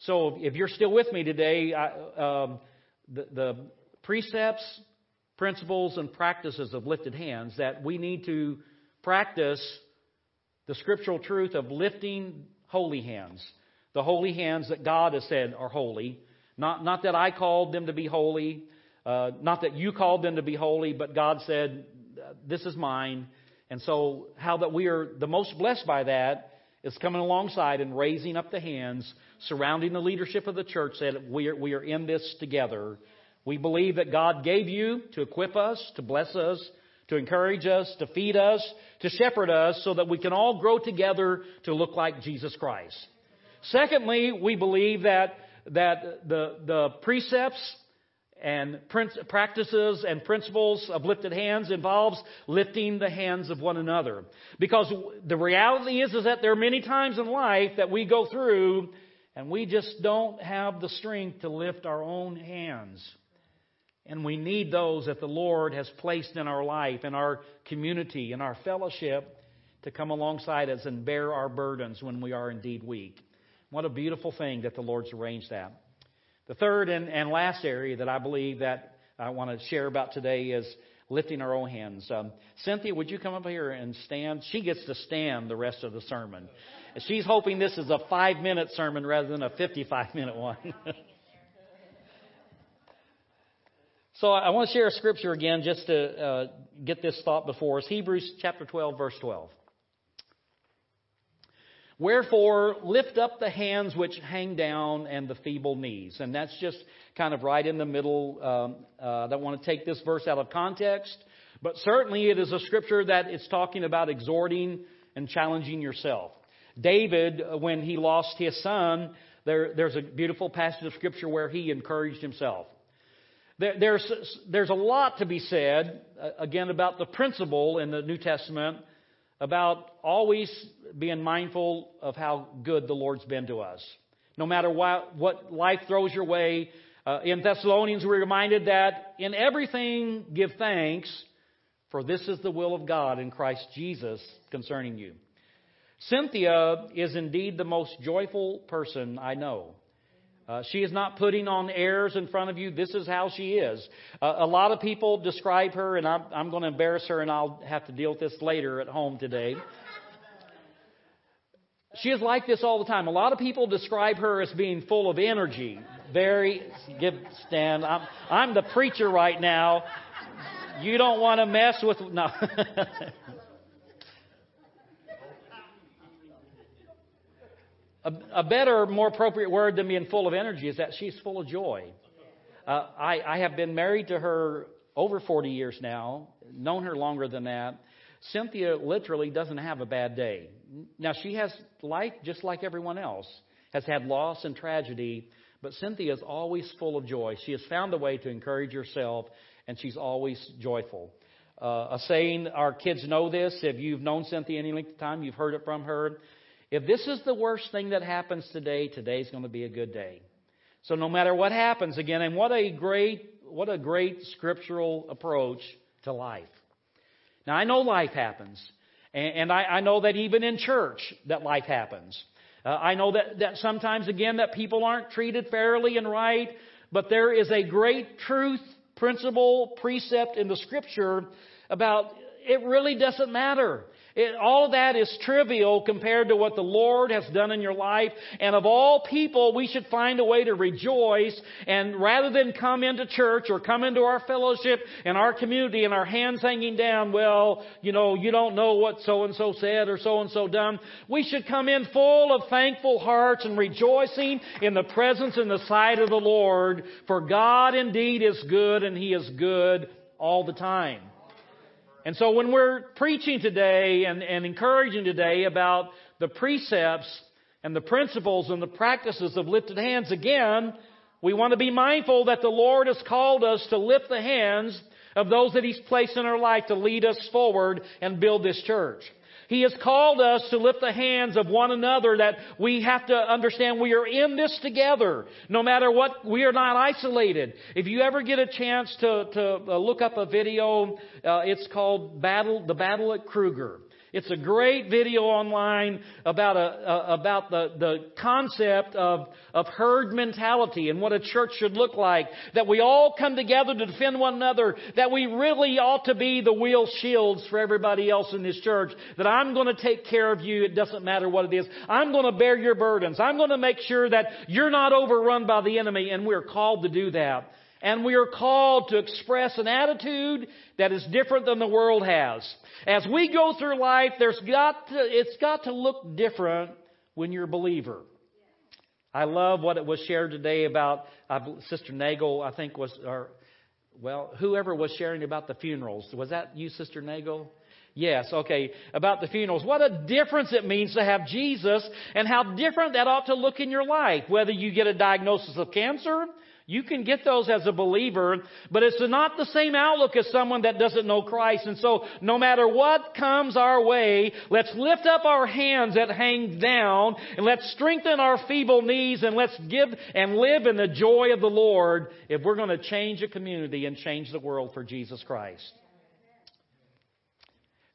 So, if you're still with me today, I, um, the, the precepts, principles, and practices of lifted hands that we need to practice the scriptural truth of lifting holy hands. The holy hands that God has said are holy. Not, not that I called them to be holy, uh, not that you called them to be holy, but God said, This is mine. And so, how that we are the most blessed by that is coming alongside and raising up the hands, surrounding the leadership of the church, that we are, we are in this together. We believe that God gave you to equip us, to bless us, to encourage us, to feed us, to shepherd us, so that we can all grow together to look like Jesus Christ. Secondly, we believe that, that the, the precepts and practices and principles of lifted hands involves lifting the hands of one another. Because the reality is, is that there are many times in life that we go through and we just don't have the strength to lift our own hands. And we need those that the Lord has placed in our life, in our community, in our fellowship, to come alongside us and bear our burdens when we are indeed weak. What a beautiful thing that the Lord's arranged that. The third and, and last area that I believe that I want to share about today is lifting our own hands. Um, Cynthia, would you come up here and stand? She gets to stand the rest of the sermon. She's hoping this is a five minute sermon rather than a 55 minute one. so I want to share a scripture again just to uh, get this thought before us. Hebrews chapter 12, verse 12. Wherefore, lift up the hands which hang down and the feeble knees. And that's just kind of right in the middle. Um, uh, I don't want to take this verse out of context, but certainly it is a scripture that it's talking about exhorting and challenging yourself. David, when he lost his son, there, there's a beautiful passage of scripture where he encouraged himself. There, there's, there's a lot to be said, uh, again, about the principle in the New Testament about always being mindful of how good the Lord's been to us. No matter what, what life throws your way, uh, in Thessalonians, we're reminded that in everything give thanks, for this is the will of God in Christ Jesus concerning you. Cynthia is indeed the most joyful person I know. Uh, she is not putting on airs in front of you. This is how she is. Uh, a lot of people describe her, and I'm, I'm going to embarrass her, and I'll have to deal with this later at home today. She is like this all the time. A lot of people describe her as being full of energy. Very, give, stand. I'm, I'm the preacher right now. You don't want to mess with, no. A, a, better, more appropriate word than being full of energy is that she's full of joy. Uh, I, I have been married to her over 40 years now, known her longer than that. Cynthia literally doesn't have a bad day. Now, she has life just like everyone else, has had loss and tragedy, but Cynthia is always full of joy. She has found a way to encourage herself, and she's always joyful. Uh, a saying, our kids know this. If you've known Cynthia any length of time, you've heard it from her. If this is the worst thing that happens today, today's going to be a good day. So no matter what happens again, and what a great, what a great scriptural approach to life. Now I know life happens. And, I, I, know that even in church that life happens. Uh, I know that, that sometimes again that people aren't treated fairly and right, but there is a great truth, principle, precept in the scripture about it really doesn't matter. It, all of that is trivial compared to what the Lord has done in your life. And of all people, we should find a way to rejoice. And rather than come into church or come into our fellowship and our community and our hands hanging down, well, you know, you don't know what so and so said or so and so done. We should come in full of thankful hearts and rejoicing in the presence and the sight of the Lord. For God indeed is good and He is good all the time. And so when we're preaching today and, and encouraging today about the precepts and the principles and the practices of lifted hands, again, we want to be mindful that the Lord has called us to lift the hands of those that He's placed in our life to lead us forward and build this church. He has called us to lift the hands of one another that we have to understand we are in this together. No matter what, we are not isolated. If you ever get a chance to, to uh, look up a video, uh, it's called Battle, The Battle at Kruger. It's a great video online about, a, a, about the, the concept of, of herd mentality and what a church should look like. That we all come together to defend one another. That we really ought to be the Will Shields for everybody else in this church. That I'm going to take care of you. It doesn't matter what it is. I'm going to bear your burdens. I'm going to make sure that you're not overrun by the enemy. And we're called to do that. And we are called to express an attitude that is different than the world has. As we go through life, there's got to, it's got to look different when you're a believer. I love what it was shared today about uh, Sister Nagel, I think was, or, well, whoever was sharing about the funerals. Was that you, Sister Nagel? Yes, okay. About the funerals. What a difference it means to have Jesus and how different that ought to look in your life. Whether you get a diagnosis of cancer, you can get those as a believer, but it's not the same outlook as someone that doesn't know Christ. And so, no matter what comes our way, let's lift up our hands that hang down, and let's strengthen our feeble knees, and let's give and live in the joy of the Lord if we're going to change a community and change the world for Jesus Christ.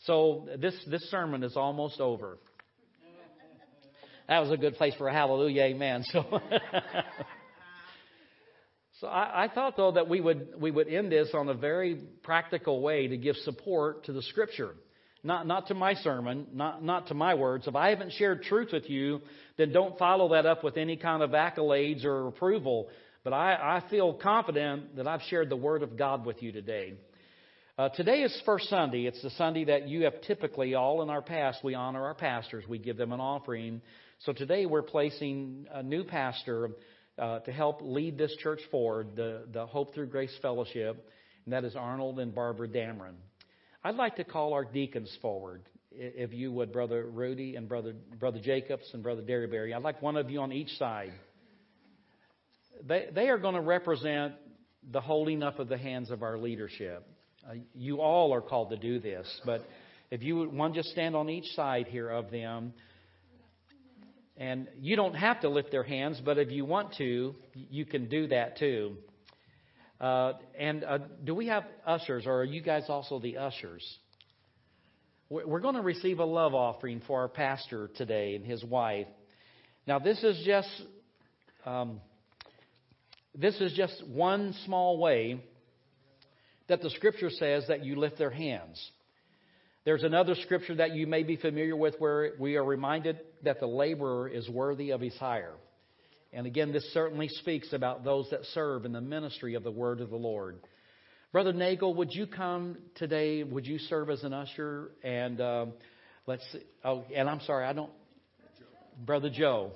So, this, this sermon is almost over. That was a good place for a hallelujah, amen. So. So I, I, thought, though, that we would, we would end this on a very practical way to give support to the Scripture. Not, not to my sermon, not, not to my words. If I haven't shared truth with you, then don't follow that up with any kind of accolades or approval. But I, I feel confident that I've shared the Word of God with you today. Uh, today is First Sunday. It's the Sunday that you have typically, all in our past, we honor our pastors. We give them an offering. So today we're placing a new pastor uh, to help lead this church forward, the, the Hope Through Grace Fellowship, and that is Arnold and Barbara Dameron. I'd like to call our deacons forward, if you would, Brother Rudy and Brother, Brother Jacobs and Brother Derryberry. I'd like one of you on each side. They, they are going to represent the holding up of the hands of our leadership. Uh, you all are called to do this, but if you would, one just stand on each side here of them. And you don't have to lift their hands, but if you want to, you can do that too. Uh, and uh, do we have ushers, or are you guys also the ushers? We're going to receive a love offering for our pastor today and his wife. Now, this is just um, this is just one small way that the Scripture says that you lift their hands. There's another scripture that you may be familiar with where we are reminded that the laborer is worthy of his hire. And again, this certainly speaks about those that serve in the ministry of the word of the Lord. Brother Nagel, would you come today? Would you serve as an usher? And um, let's see. Oh, and I'm sorry, I don't. Brother Joe.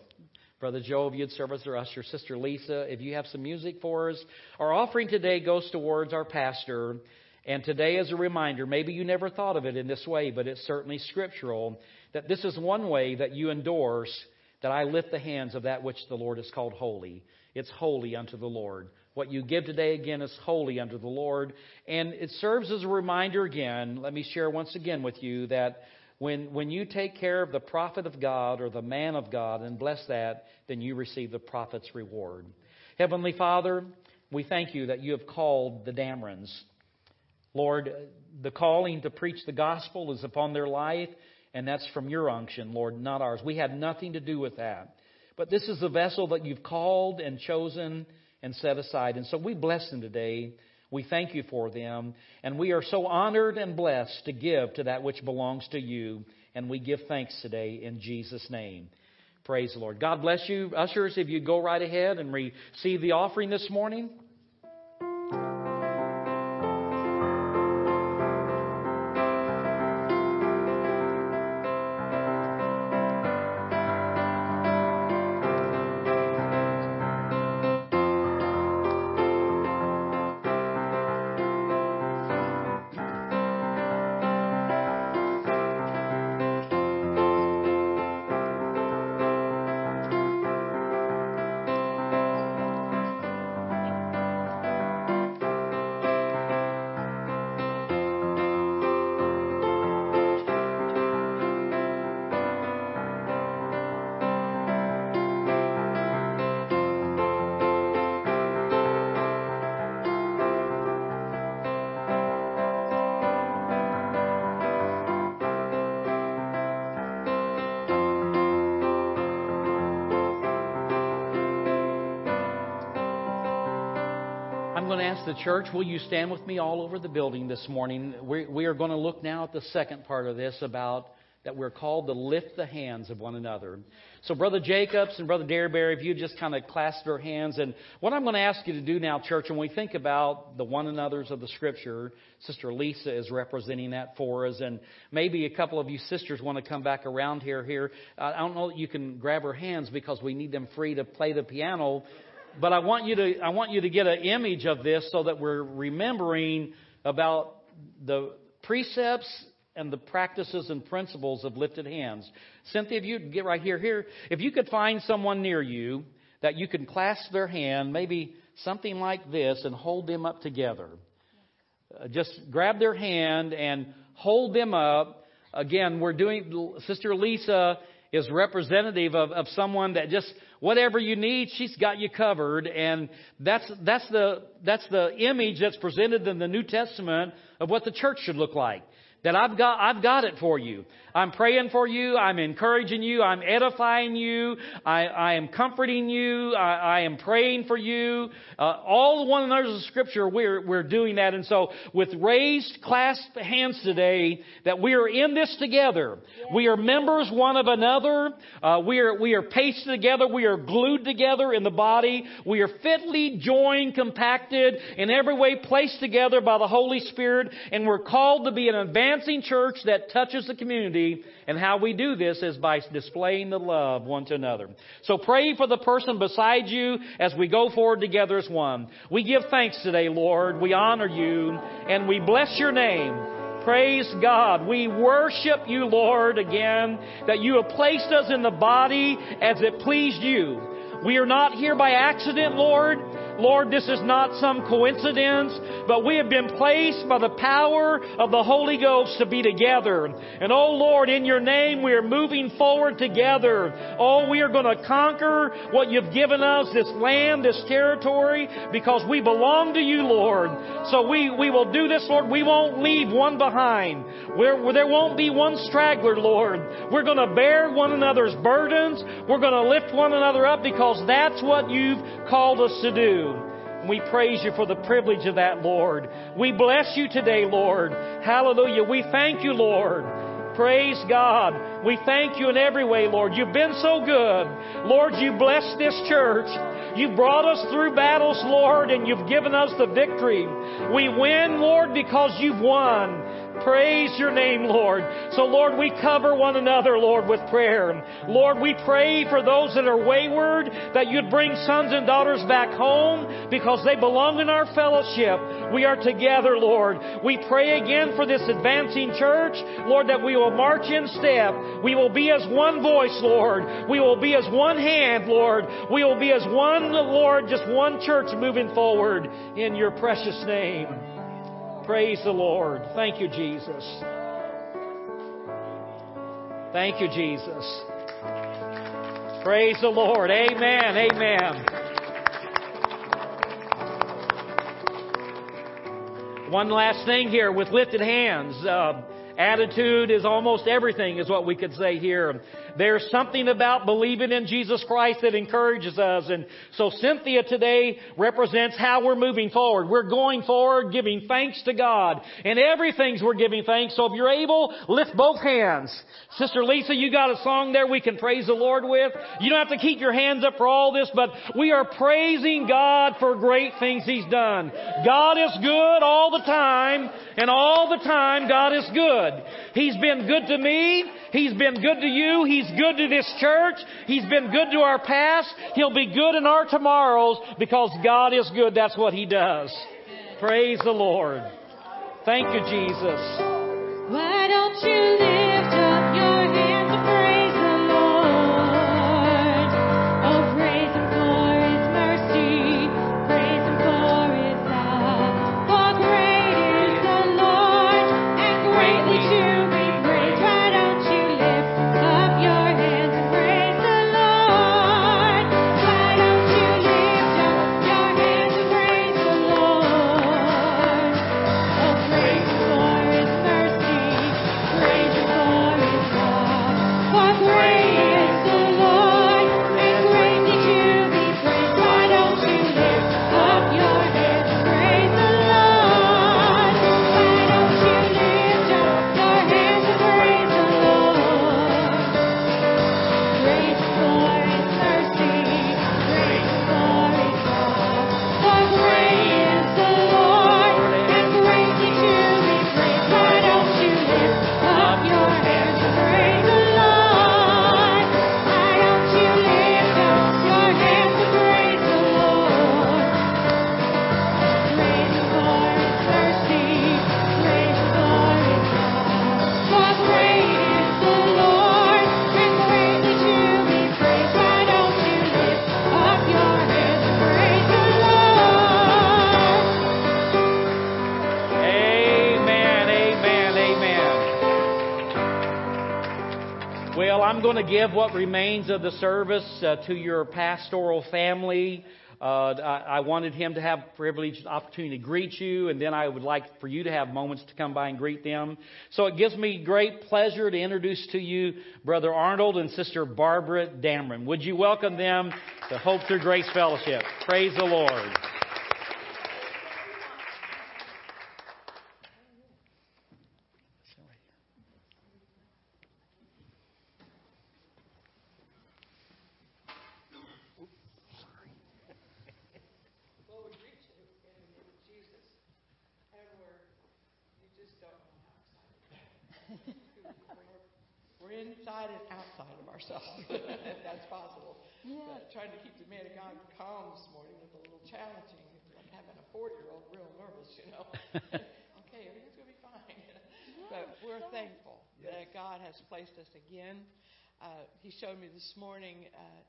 Brother Joe, if you'd serve as our usher. Sister Lisa, if you have some music for us. Our offering today goes towards our pastor. And today, as a reminder, maybe you never thought of it in this way, but it's certainly scriptural, that this is one way that you endorse that I lift the hands of that which the Lord has called holy. It's holy unto the Lord. What you give today, again, is holy unto the Lord. And it serves as a reminder again, let me share once again with you that when, when you take care of the prophet of God or the man of God and bless that, then you receive the prophet's reward. Heavenly Father, we thank you that you have called the Damerons. Lord, the calling to preach the gospel is upon their life, and that's from your unction, Lord, not ours. We had nothing to do with that. But this is the vessel that you've called and chosen and set aside. And so we bless them today. We thank you for them. And we are so honored and blessed to give to that which belongs to you. And we give thanks today in Jesus' name. Praise the Lord. God bless you. Ushers, if you go right ahead and receive the offering this morning. The church, will you stand with me all over the building this morning? We, we are going to look now at the second part of this about that we're called to lift the hands of one another. So, Brother Jacobs and Brother Derryberry, if you just kind of clasp your hands. And what I'm going to ask you to do now, church, when we think about the one another's of the Scripture, Sister Lisa is representing that for us. And maybe a couple of you sisters want to come back around here. Here, I don't know that you can grab her hands because we need them free to play the piano. But I want you to I want you to get an image of this so that we're remembering about the precepts and the practices and principles of lifted hands. Cynthia, if you get right here, here, if you could find someone near you that you can clasp their hand, maybe something like this, and hold them up together. Uh, just grab their hand and hold them up. Again, we're doing, Sister Lisa is representative of, of someone that just, whatever you need, she's got you covered. And that's, that's the, that's the image that's presented in the New Testament of what the church should look like that I've got, I've got it for you. I'm praying for you. I'm encouraging you. I'm edifying you. I, I am comforting you. I, I am praying for you. Uh, all the one another's of Scripture, we're, we're doing that. And so with raised clasped hands today, that we are in this together. We are members one of another. Uh, we are, we are pasted together. We are glued together in the body. We are fitly joined, compacted, in every way placed together by the Holy Spirit. And we're called to be an advancing church that touches the community and how we do this is by displaying the love one to another. So pray for the person beside you as we go forward together as one. We give thanks today, Lord. We honor you and we bless your name. Praise God. We worship you, Lord, again, that you have placed us in the body as it pleased you. We are not here by accident, Lord. Lord, this is not some coincidence, but we have been placed by the power of the Holy Ghost to be together. And oh Lord, in your name we are moving forward together. Oh, we are going to conquer what you've given us, this land, this territory, because we belong to you, Lord. So we, we will do this, Lord. We won't leave one behind. Where, there won't be one straggler, Lord. We're going to bear one another's burdens. We're going to lift one another up because that's what you've called us to do. We praise you for the privilege of that, Lord. We bless you today, Lord. Hallelujah. We thank you, Lord. Praise God. We thank you in every way, Lord. You've been so good. Lord, you blessed this church. You've brought us through battles, Lord, and you've given us the victory. We win, Lord, because you've won. Praise your name, Lord. So, Lord, we cover one another, Lord, with prayer. Lord, we pray for those that are wayward that you'd bring sons and daughters back home because they belong in our fellowship. We are together, Lord. We pray again for this advancing church, Lord, that we will march in step. We will be as one voice, Lord. We will be as one hand, Lord. We will be as one, Lord, just one church moving forward in your precious name. Praise the Lord. Thank you, Jesus. Thank you, Jesus. Praise the Lord. Amen. Amen. One last thing here with lifted hands. Uh, attitude is almost everything, is what we could say here. There's something about believing in Jesus Christ that encourages us. And so Cynthia today represents how we're moving forward. We're going forward giving thanks to God. And everything's we're giving thanks. So if you're able, lift both hands. Sister Lisa, you got a song there we can praise the Lord with. You don't have to keep your hands up for all this, but we are praising God for great things He's done. God is good all the time, and all the time God is good. He's been good to me. He's been good to you. He's good to this church. He's been good to our past. He'll be good in our tomorrows because God is good. That's what He does. Praise the Lord. Thank you, Jesus. Why don't you lift up give what remains of the service uh, to your pastoral family. Uh, I, I wanted him to have privilege, opportunity to greet you, and then I would like for you to have moments to come by and greet them. So it gives me great pleasure to introduce to you Brother Arnold and Sister Barbara Dameron. Would you welcome them to Hope Through Grace Fellowship? Praise the Lord. inside and outside of ourselves, if that's possible. Yeah. But trying to keep the man of God calm this morning was a little challenging. It's like having a 40 year old real nervous, you know. okay, everything's going to be fine. but we're thankful that God has placed us again. Uh, he showed me this morning, uh,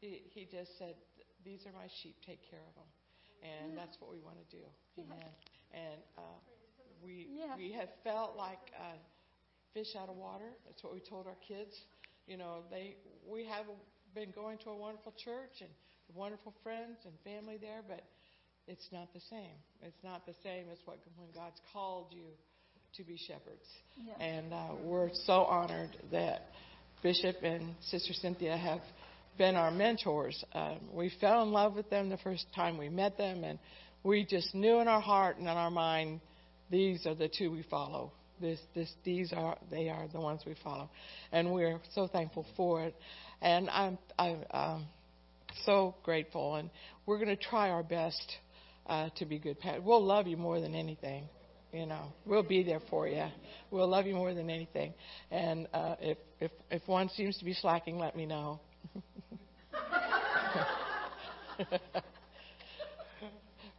he, he just said, These are my sheep, take care of them. And yeah. that's what we want to do. Amen. And uh, we, yeah. we have felt like. Uh, fish out of water. That's what we told our kids. You know, they we have been going to a wonderful church and wonderful friends and family there, but it's not the same. It's not the same as what when God's called you to be shepherds. Yeah. And uh, we're so honored that Bishop and Sister Cynthia have been our mentors. Um, we fell in love with them the first time we met them, and we just knew in our heart and in our mind these are the two we follow. This, this, these are they are the ones we follow, and we're so thankful for it. And I'm I'm um, so grateful, and we're going to try our best uh, to be good. Pat we'll love you more than anything. You know, we'll be there for you. We'll love you more than anything. And uh, if if if one seems to be slacking, let me know.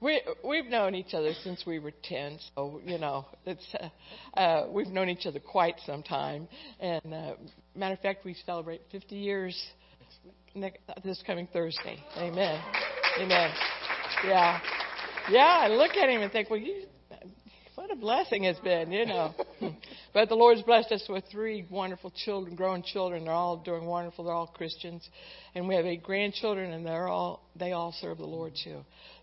we we've known each other since we were ten, so you know it's uh, uh, we've known each other quite some time. And uh, matter of fact, we celebrate 50 years next, this coming Thursday. Amen. Amen. Yeah, yeah. I look at him and think, well, you, a blessing has been, you know. but the Lord's blessed us with three wonderful children, grown children. They're all doing wonderful. They're all Christians, and we have eight grandchildren, and they're all they all serve the Lord too.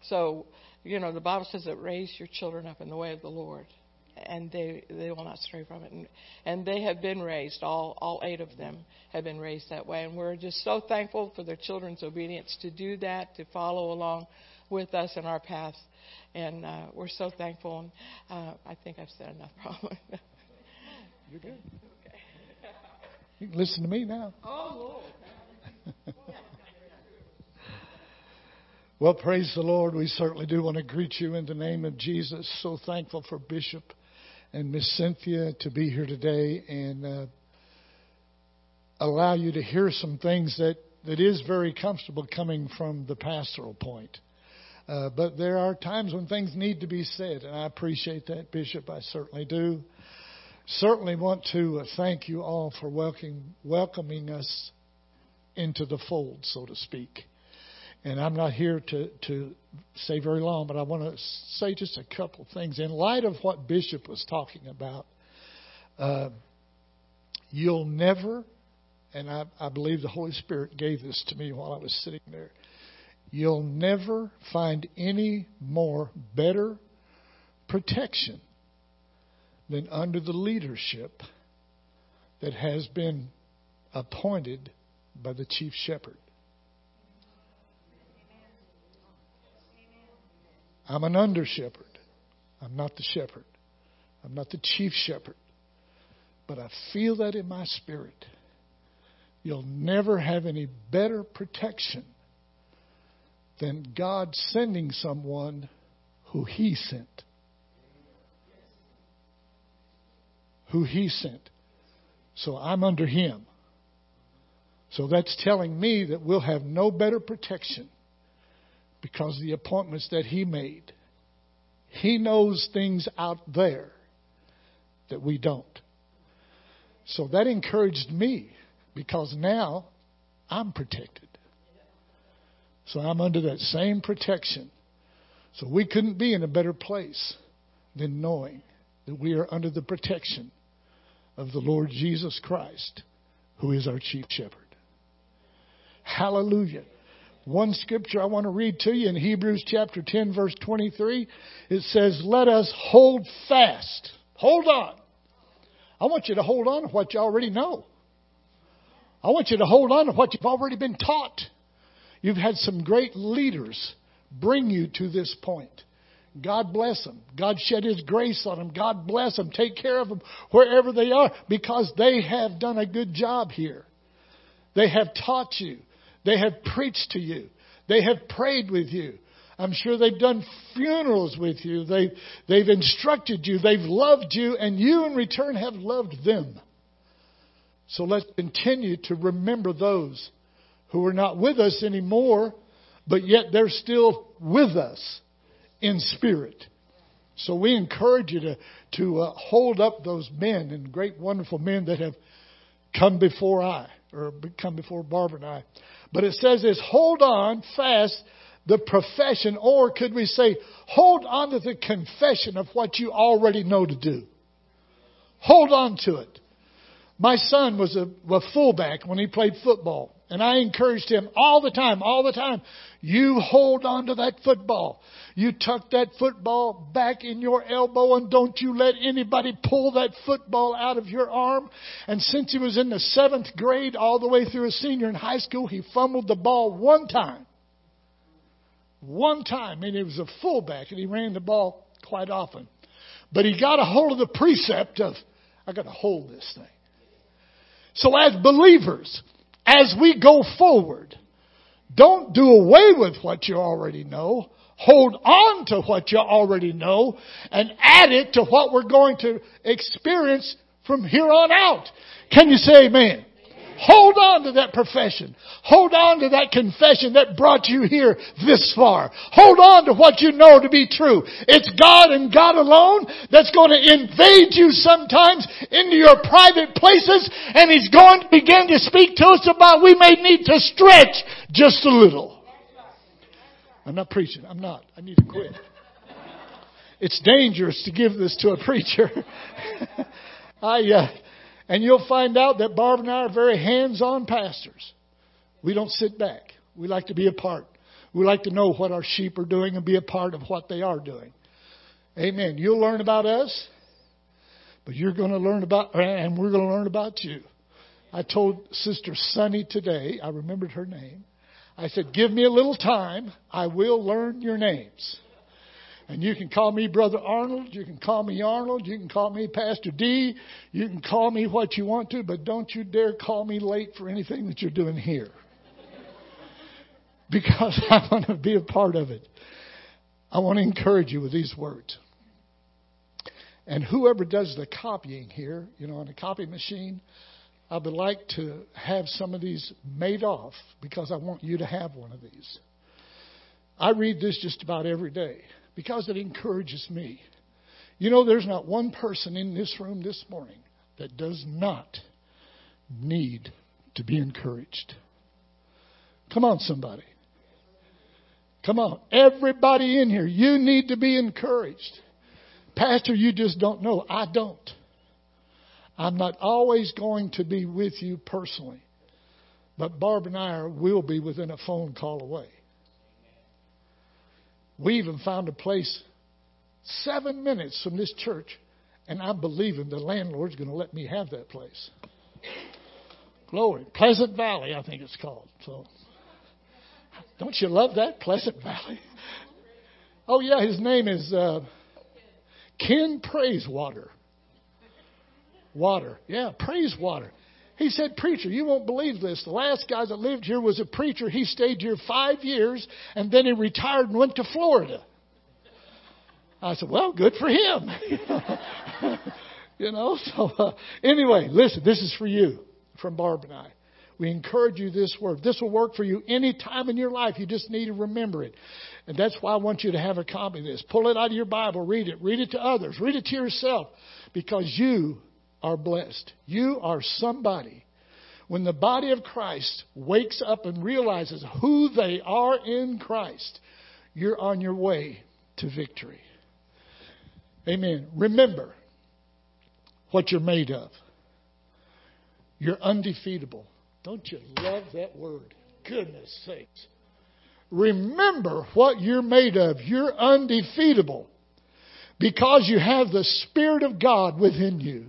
So, you know, the Bible says that raise your children up in the way of the Lord, and they they will not stray from it. And, and they have been raised. All all eight of them have been raised that way, and we're just so thankful for their children's obedience to do that, to follow along with us in our path. And uh, we're so thankful. And uh, I think I've said enough, probably. You're good. Okay. You can listen to me now. Oh, Lord. Well, praise the Lord. We certainly do want to greet you in the name of Jesus. So thankful for Bishop and Miss Cynthia to be here today and uh, allow you to hear some things that, that is very comfortable coming from the pastoral point. Uh, but there are times when things need to be said, and I appreciate that, Bishop. I certainly do. Certainly want to uh, thank you all for welcoming, welcoming us into the fold, so to speak. And I'm not here to, to say very long, but I want to say just a couple things. In light of what Bishop was talking about, uh, you'll never, and I, I believe the Holy Spirit gave this to me while I was sitting there, you'll never find any more better protection than under the leadership that has been appointed by the chief shepherd. I'm an under shepherd. I'm not the shepherd. I'm not the chief shepherd. But I feel that in my spirit. You'll never have any better protection than God sending someone who He sent. Who He sent. So I'm under Him. So that's telling me that we'll have no better protection because the appointments that he made. He knows things out there that we don't. So that encouraged me because now I'm protected. So I'm under that same protection. So we couldn't be in a better place than knowing that we are under the protection of the Lord Jesus Christ, who is our chief shepherd. Hallelujah. One scripture I want to read to you in Hebrews chapter 10 verse 23. It says, let us hold fast. Hold on. I want you to hold on to what you already know. I want you to hold on to what you've already been taught. You've had some great leaders bring you to this point. God bless them. God shed His grace on them. God bless them. Take care of them wherever they are because they have done a good job here. They have taught you. They have preached to you. They have prayed with you. I'm sure they've done funerals with you. They've, they've instructed you. They've loved you, and you in return have loved them. So let's continue to remember those who are not with us anymore, but yet they're still with us in spirit. So we encourage you to, to uh, hold up those men and great, wonderful men that have come before I, or come before Barbara and I. But it says this, hold on fast the profession, or could we say, hold on to the confession of what you already know to do. Hold on to it. My son was a, a fullback when he played football. And I encouraged him all the time, all the time. You hold on to that football. You tuck that football back in your elbow and don't you let anybody pull that football out of your arm. And since he was in the seventh grade all the way through a senior in high school, he fumbled the ball one time. One time. And he was a fullback and he ran the ball quite often. But he got a hold of the precept of, I got to hold this thing. So as believers, as we go forward, don't do away with what you already know. Hold on to what you already know and add it to what we're going to experience from here on out. Can you say amen? Hold on to that profession. Hold on to that confession that brought you here this far. Hold on to what you know to be true. It's God and God alone that's going to invade you sometimes into your private places and He's going to begin to speak to us about we may need to stretch just a little. I'm not preaching. I'm not. I need to quit. It's dangerous to give this to a preacher. I, uh, and you'll find out that Barb and I are very hands-on pastors. We don't sit back. We like to be a part. We like to know what our sheep are doing and be a part of what they are doing. Amen. You'll learn about us, but you're going to learn about, and we're going to learn about you. I told Sister Sunny today, I remembered her name. I said, give me a little time. I will learn your names. And you can call me Brother Arnold. You can call me Arnold. You can call me Pastor D. You can call me what you want to, but don't you dare call me late for anything that you're doing here. because I want to be a part of it. I want to encourage you with these words. And whoever does the copying here, you know, on a copy machine, I would like to have some of these made off because I want you to have one of these. I read this just about every day because it encourages me. You know, there's not one person in this room this morning that does not need to be encouraged. Come on, somebody. Come on. Everybody in here, you need to be encouraged. Pastor, you just don't know. I don't. I'm not always going to be with you personally. But Barb and I will be within a phone call away. We even found a place seven minutes from this church, and I'm believing the landlord's going to let me have that place. Glory. Pleasant Valley, I think it's called. So, don't you love that? Pleasant Valley. Oh, yeah, his name is uh, Ken Praisewater. Water. Yeah, Praisewater. He said, Preacher, you won't believe this. The last guy that lived here was a preacher. He stayed here five years and then he retired and went to Florida. I said, Well, good for him. you know, so uh, anyway, listen, this is for you from Barb and I. We encourage you this word. This will work for you any time in your life. You just need to remember it. And that's why I want you to have a copy of this. Pull it out of your Bible, read it, read it to others, read it to yourself, because you are blessed. You are somebody. When the body of Christ wakes up and realizes who they are in Christ, you're on your way to victory. Amen. Remember what you're made of. You're undefeatable. Don't you love that word? Goodness sakes. Remember what you're made of. You're undefeatable because you have the Spirit of God within you.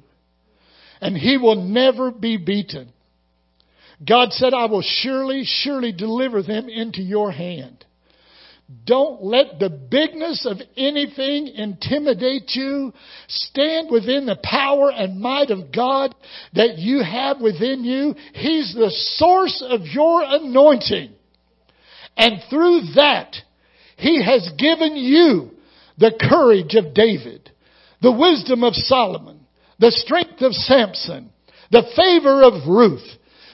And He will never be beaten. God said, I will surely, surely deliver them into your hand. Don't let the bigness of anything intimidate you. Stand within the power and might of God that you have within you. He's the source of your anointing. And through that, He has given you the courage of David, the wisdom of Solomon, the strength of Samson, the favor of Ruth,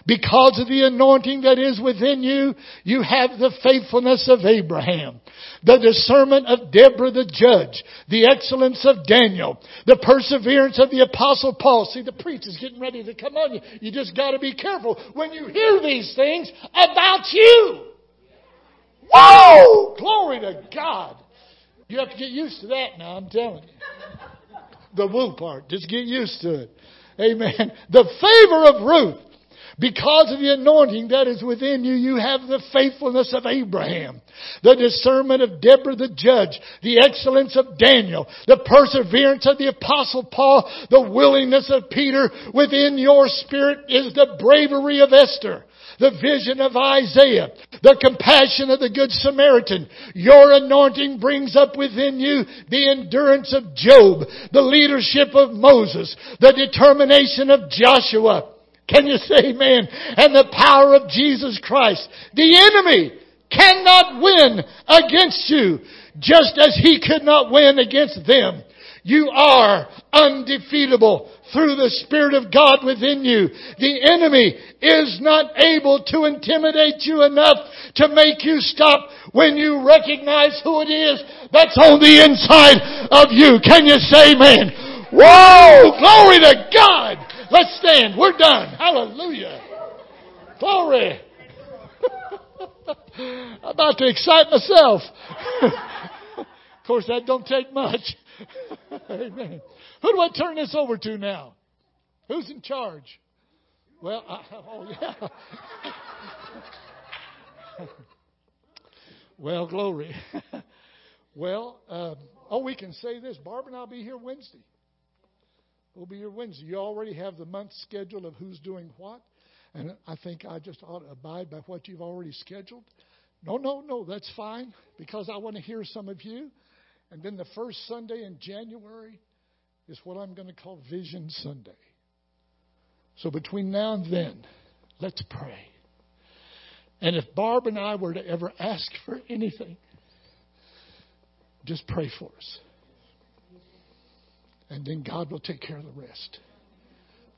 because of the anointing that is within you, you have the faithfulness of Abraham, the discernment of Deborah the judge, the excellence of Daniel, the perseverance of the apostle Paul. See, the preacher's getting ready to come on you. You just gotta be careful when you hear these things about you. Whoa! Glory to God. You have to get used to that now, I'm telling you. The woo part. Just get used to it. Amen. The favor of Ruth. Because of the anointing that is within you, you have the faithfulness of Abraham, the discernment of Deborah the judge, the excellence of Daniel, the perseverance of the apostle Paul, the willingness of Peter. Within your spirit is the bravery of Esther the vision of Isaiah, the compassion of the Good Samaritan. Your anointing brings up within you the endurance of Job, the leadership of Moses, the determination of Joshua, can you say amen? And the power of Jesus Christ. The enemy cannot win against you just as he could not win against them. You are undefeatable through the Spirit of God within you. The enemy is not able to intimidate you enough to make you stop when you recognize who it is that's on the inside of you. Can you say amen? Whoa! Glory to God! Let's stand. We're done. Hallelujah. Glory. I'm about to excite myself. of course, that don't take much. Amen. Who do I turn this over to now? Who's in charge? Well, I, oh yeah. well, glory. well, um, oh, we can say this. Barb and I'll be here Wednesday. We'll be here Wednesday. You already have the month schedule of who's doing what. And I think I just ought to abide by what you've already scheduled. No, no, no, that's fine because I want to hear some of you. And then the first Sunday in January is what I'm going to call Vision Sunday. So between now and then, let's pray. And if Barb and I were to ever ask for anything, just pray for us and then God will take care of the rest.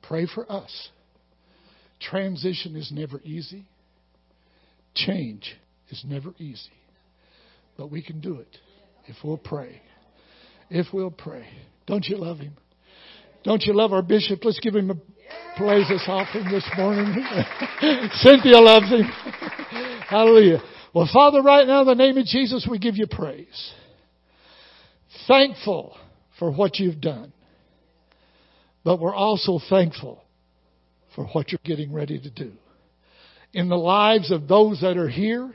Pray for us. Transition is never easy. Change is never easy. But we can do it if we'll pray. If we'll pray. Don't you love him? Don't you love our bishop? Let's give him a praise this offering this morning. Cynthia loves him. Hallelujah. Well, Father, right now in the name of Jesus, we give you praise. Thankful for what you've done. But we're also thankful for what you're getting ready to do in the lives of those that are here,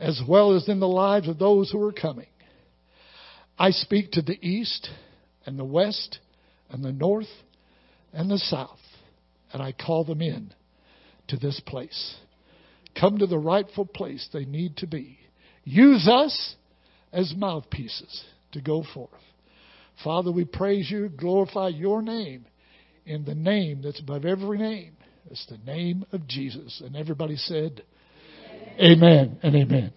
as well as in the lives of those who are coming. I speak to the east and the west and the north and the south, and I call them in to this place. Come to the rightful place they need to be. Use us as mouthpieces to go forth. Father, we praise you, glorify your name in the name that's above every name. It's the name of Jesus. And everybody said, Amen, amen and amen.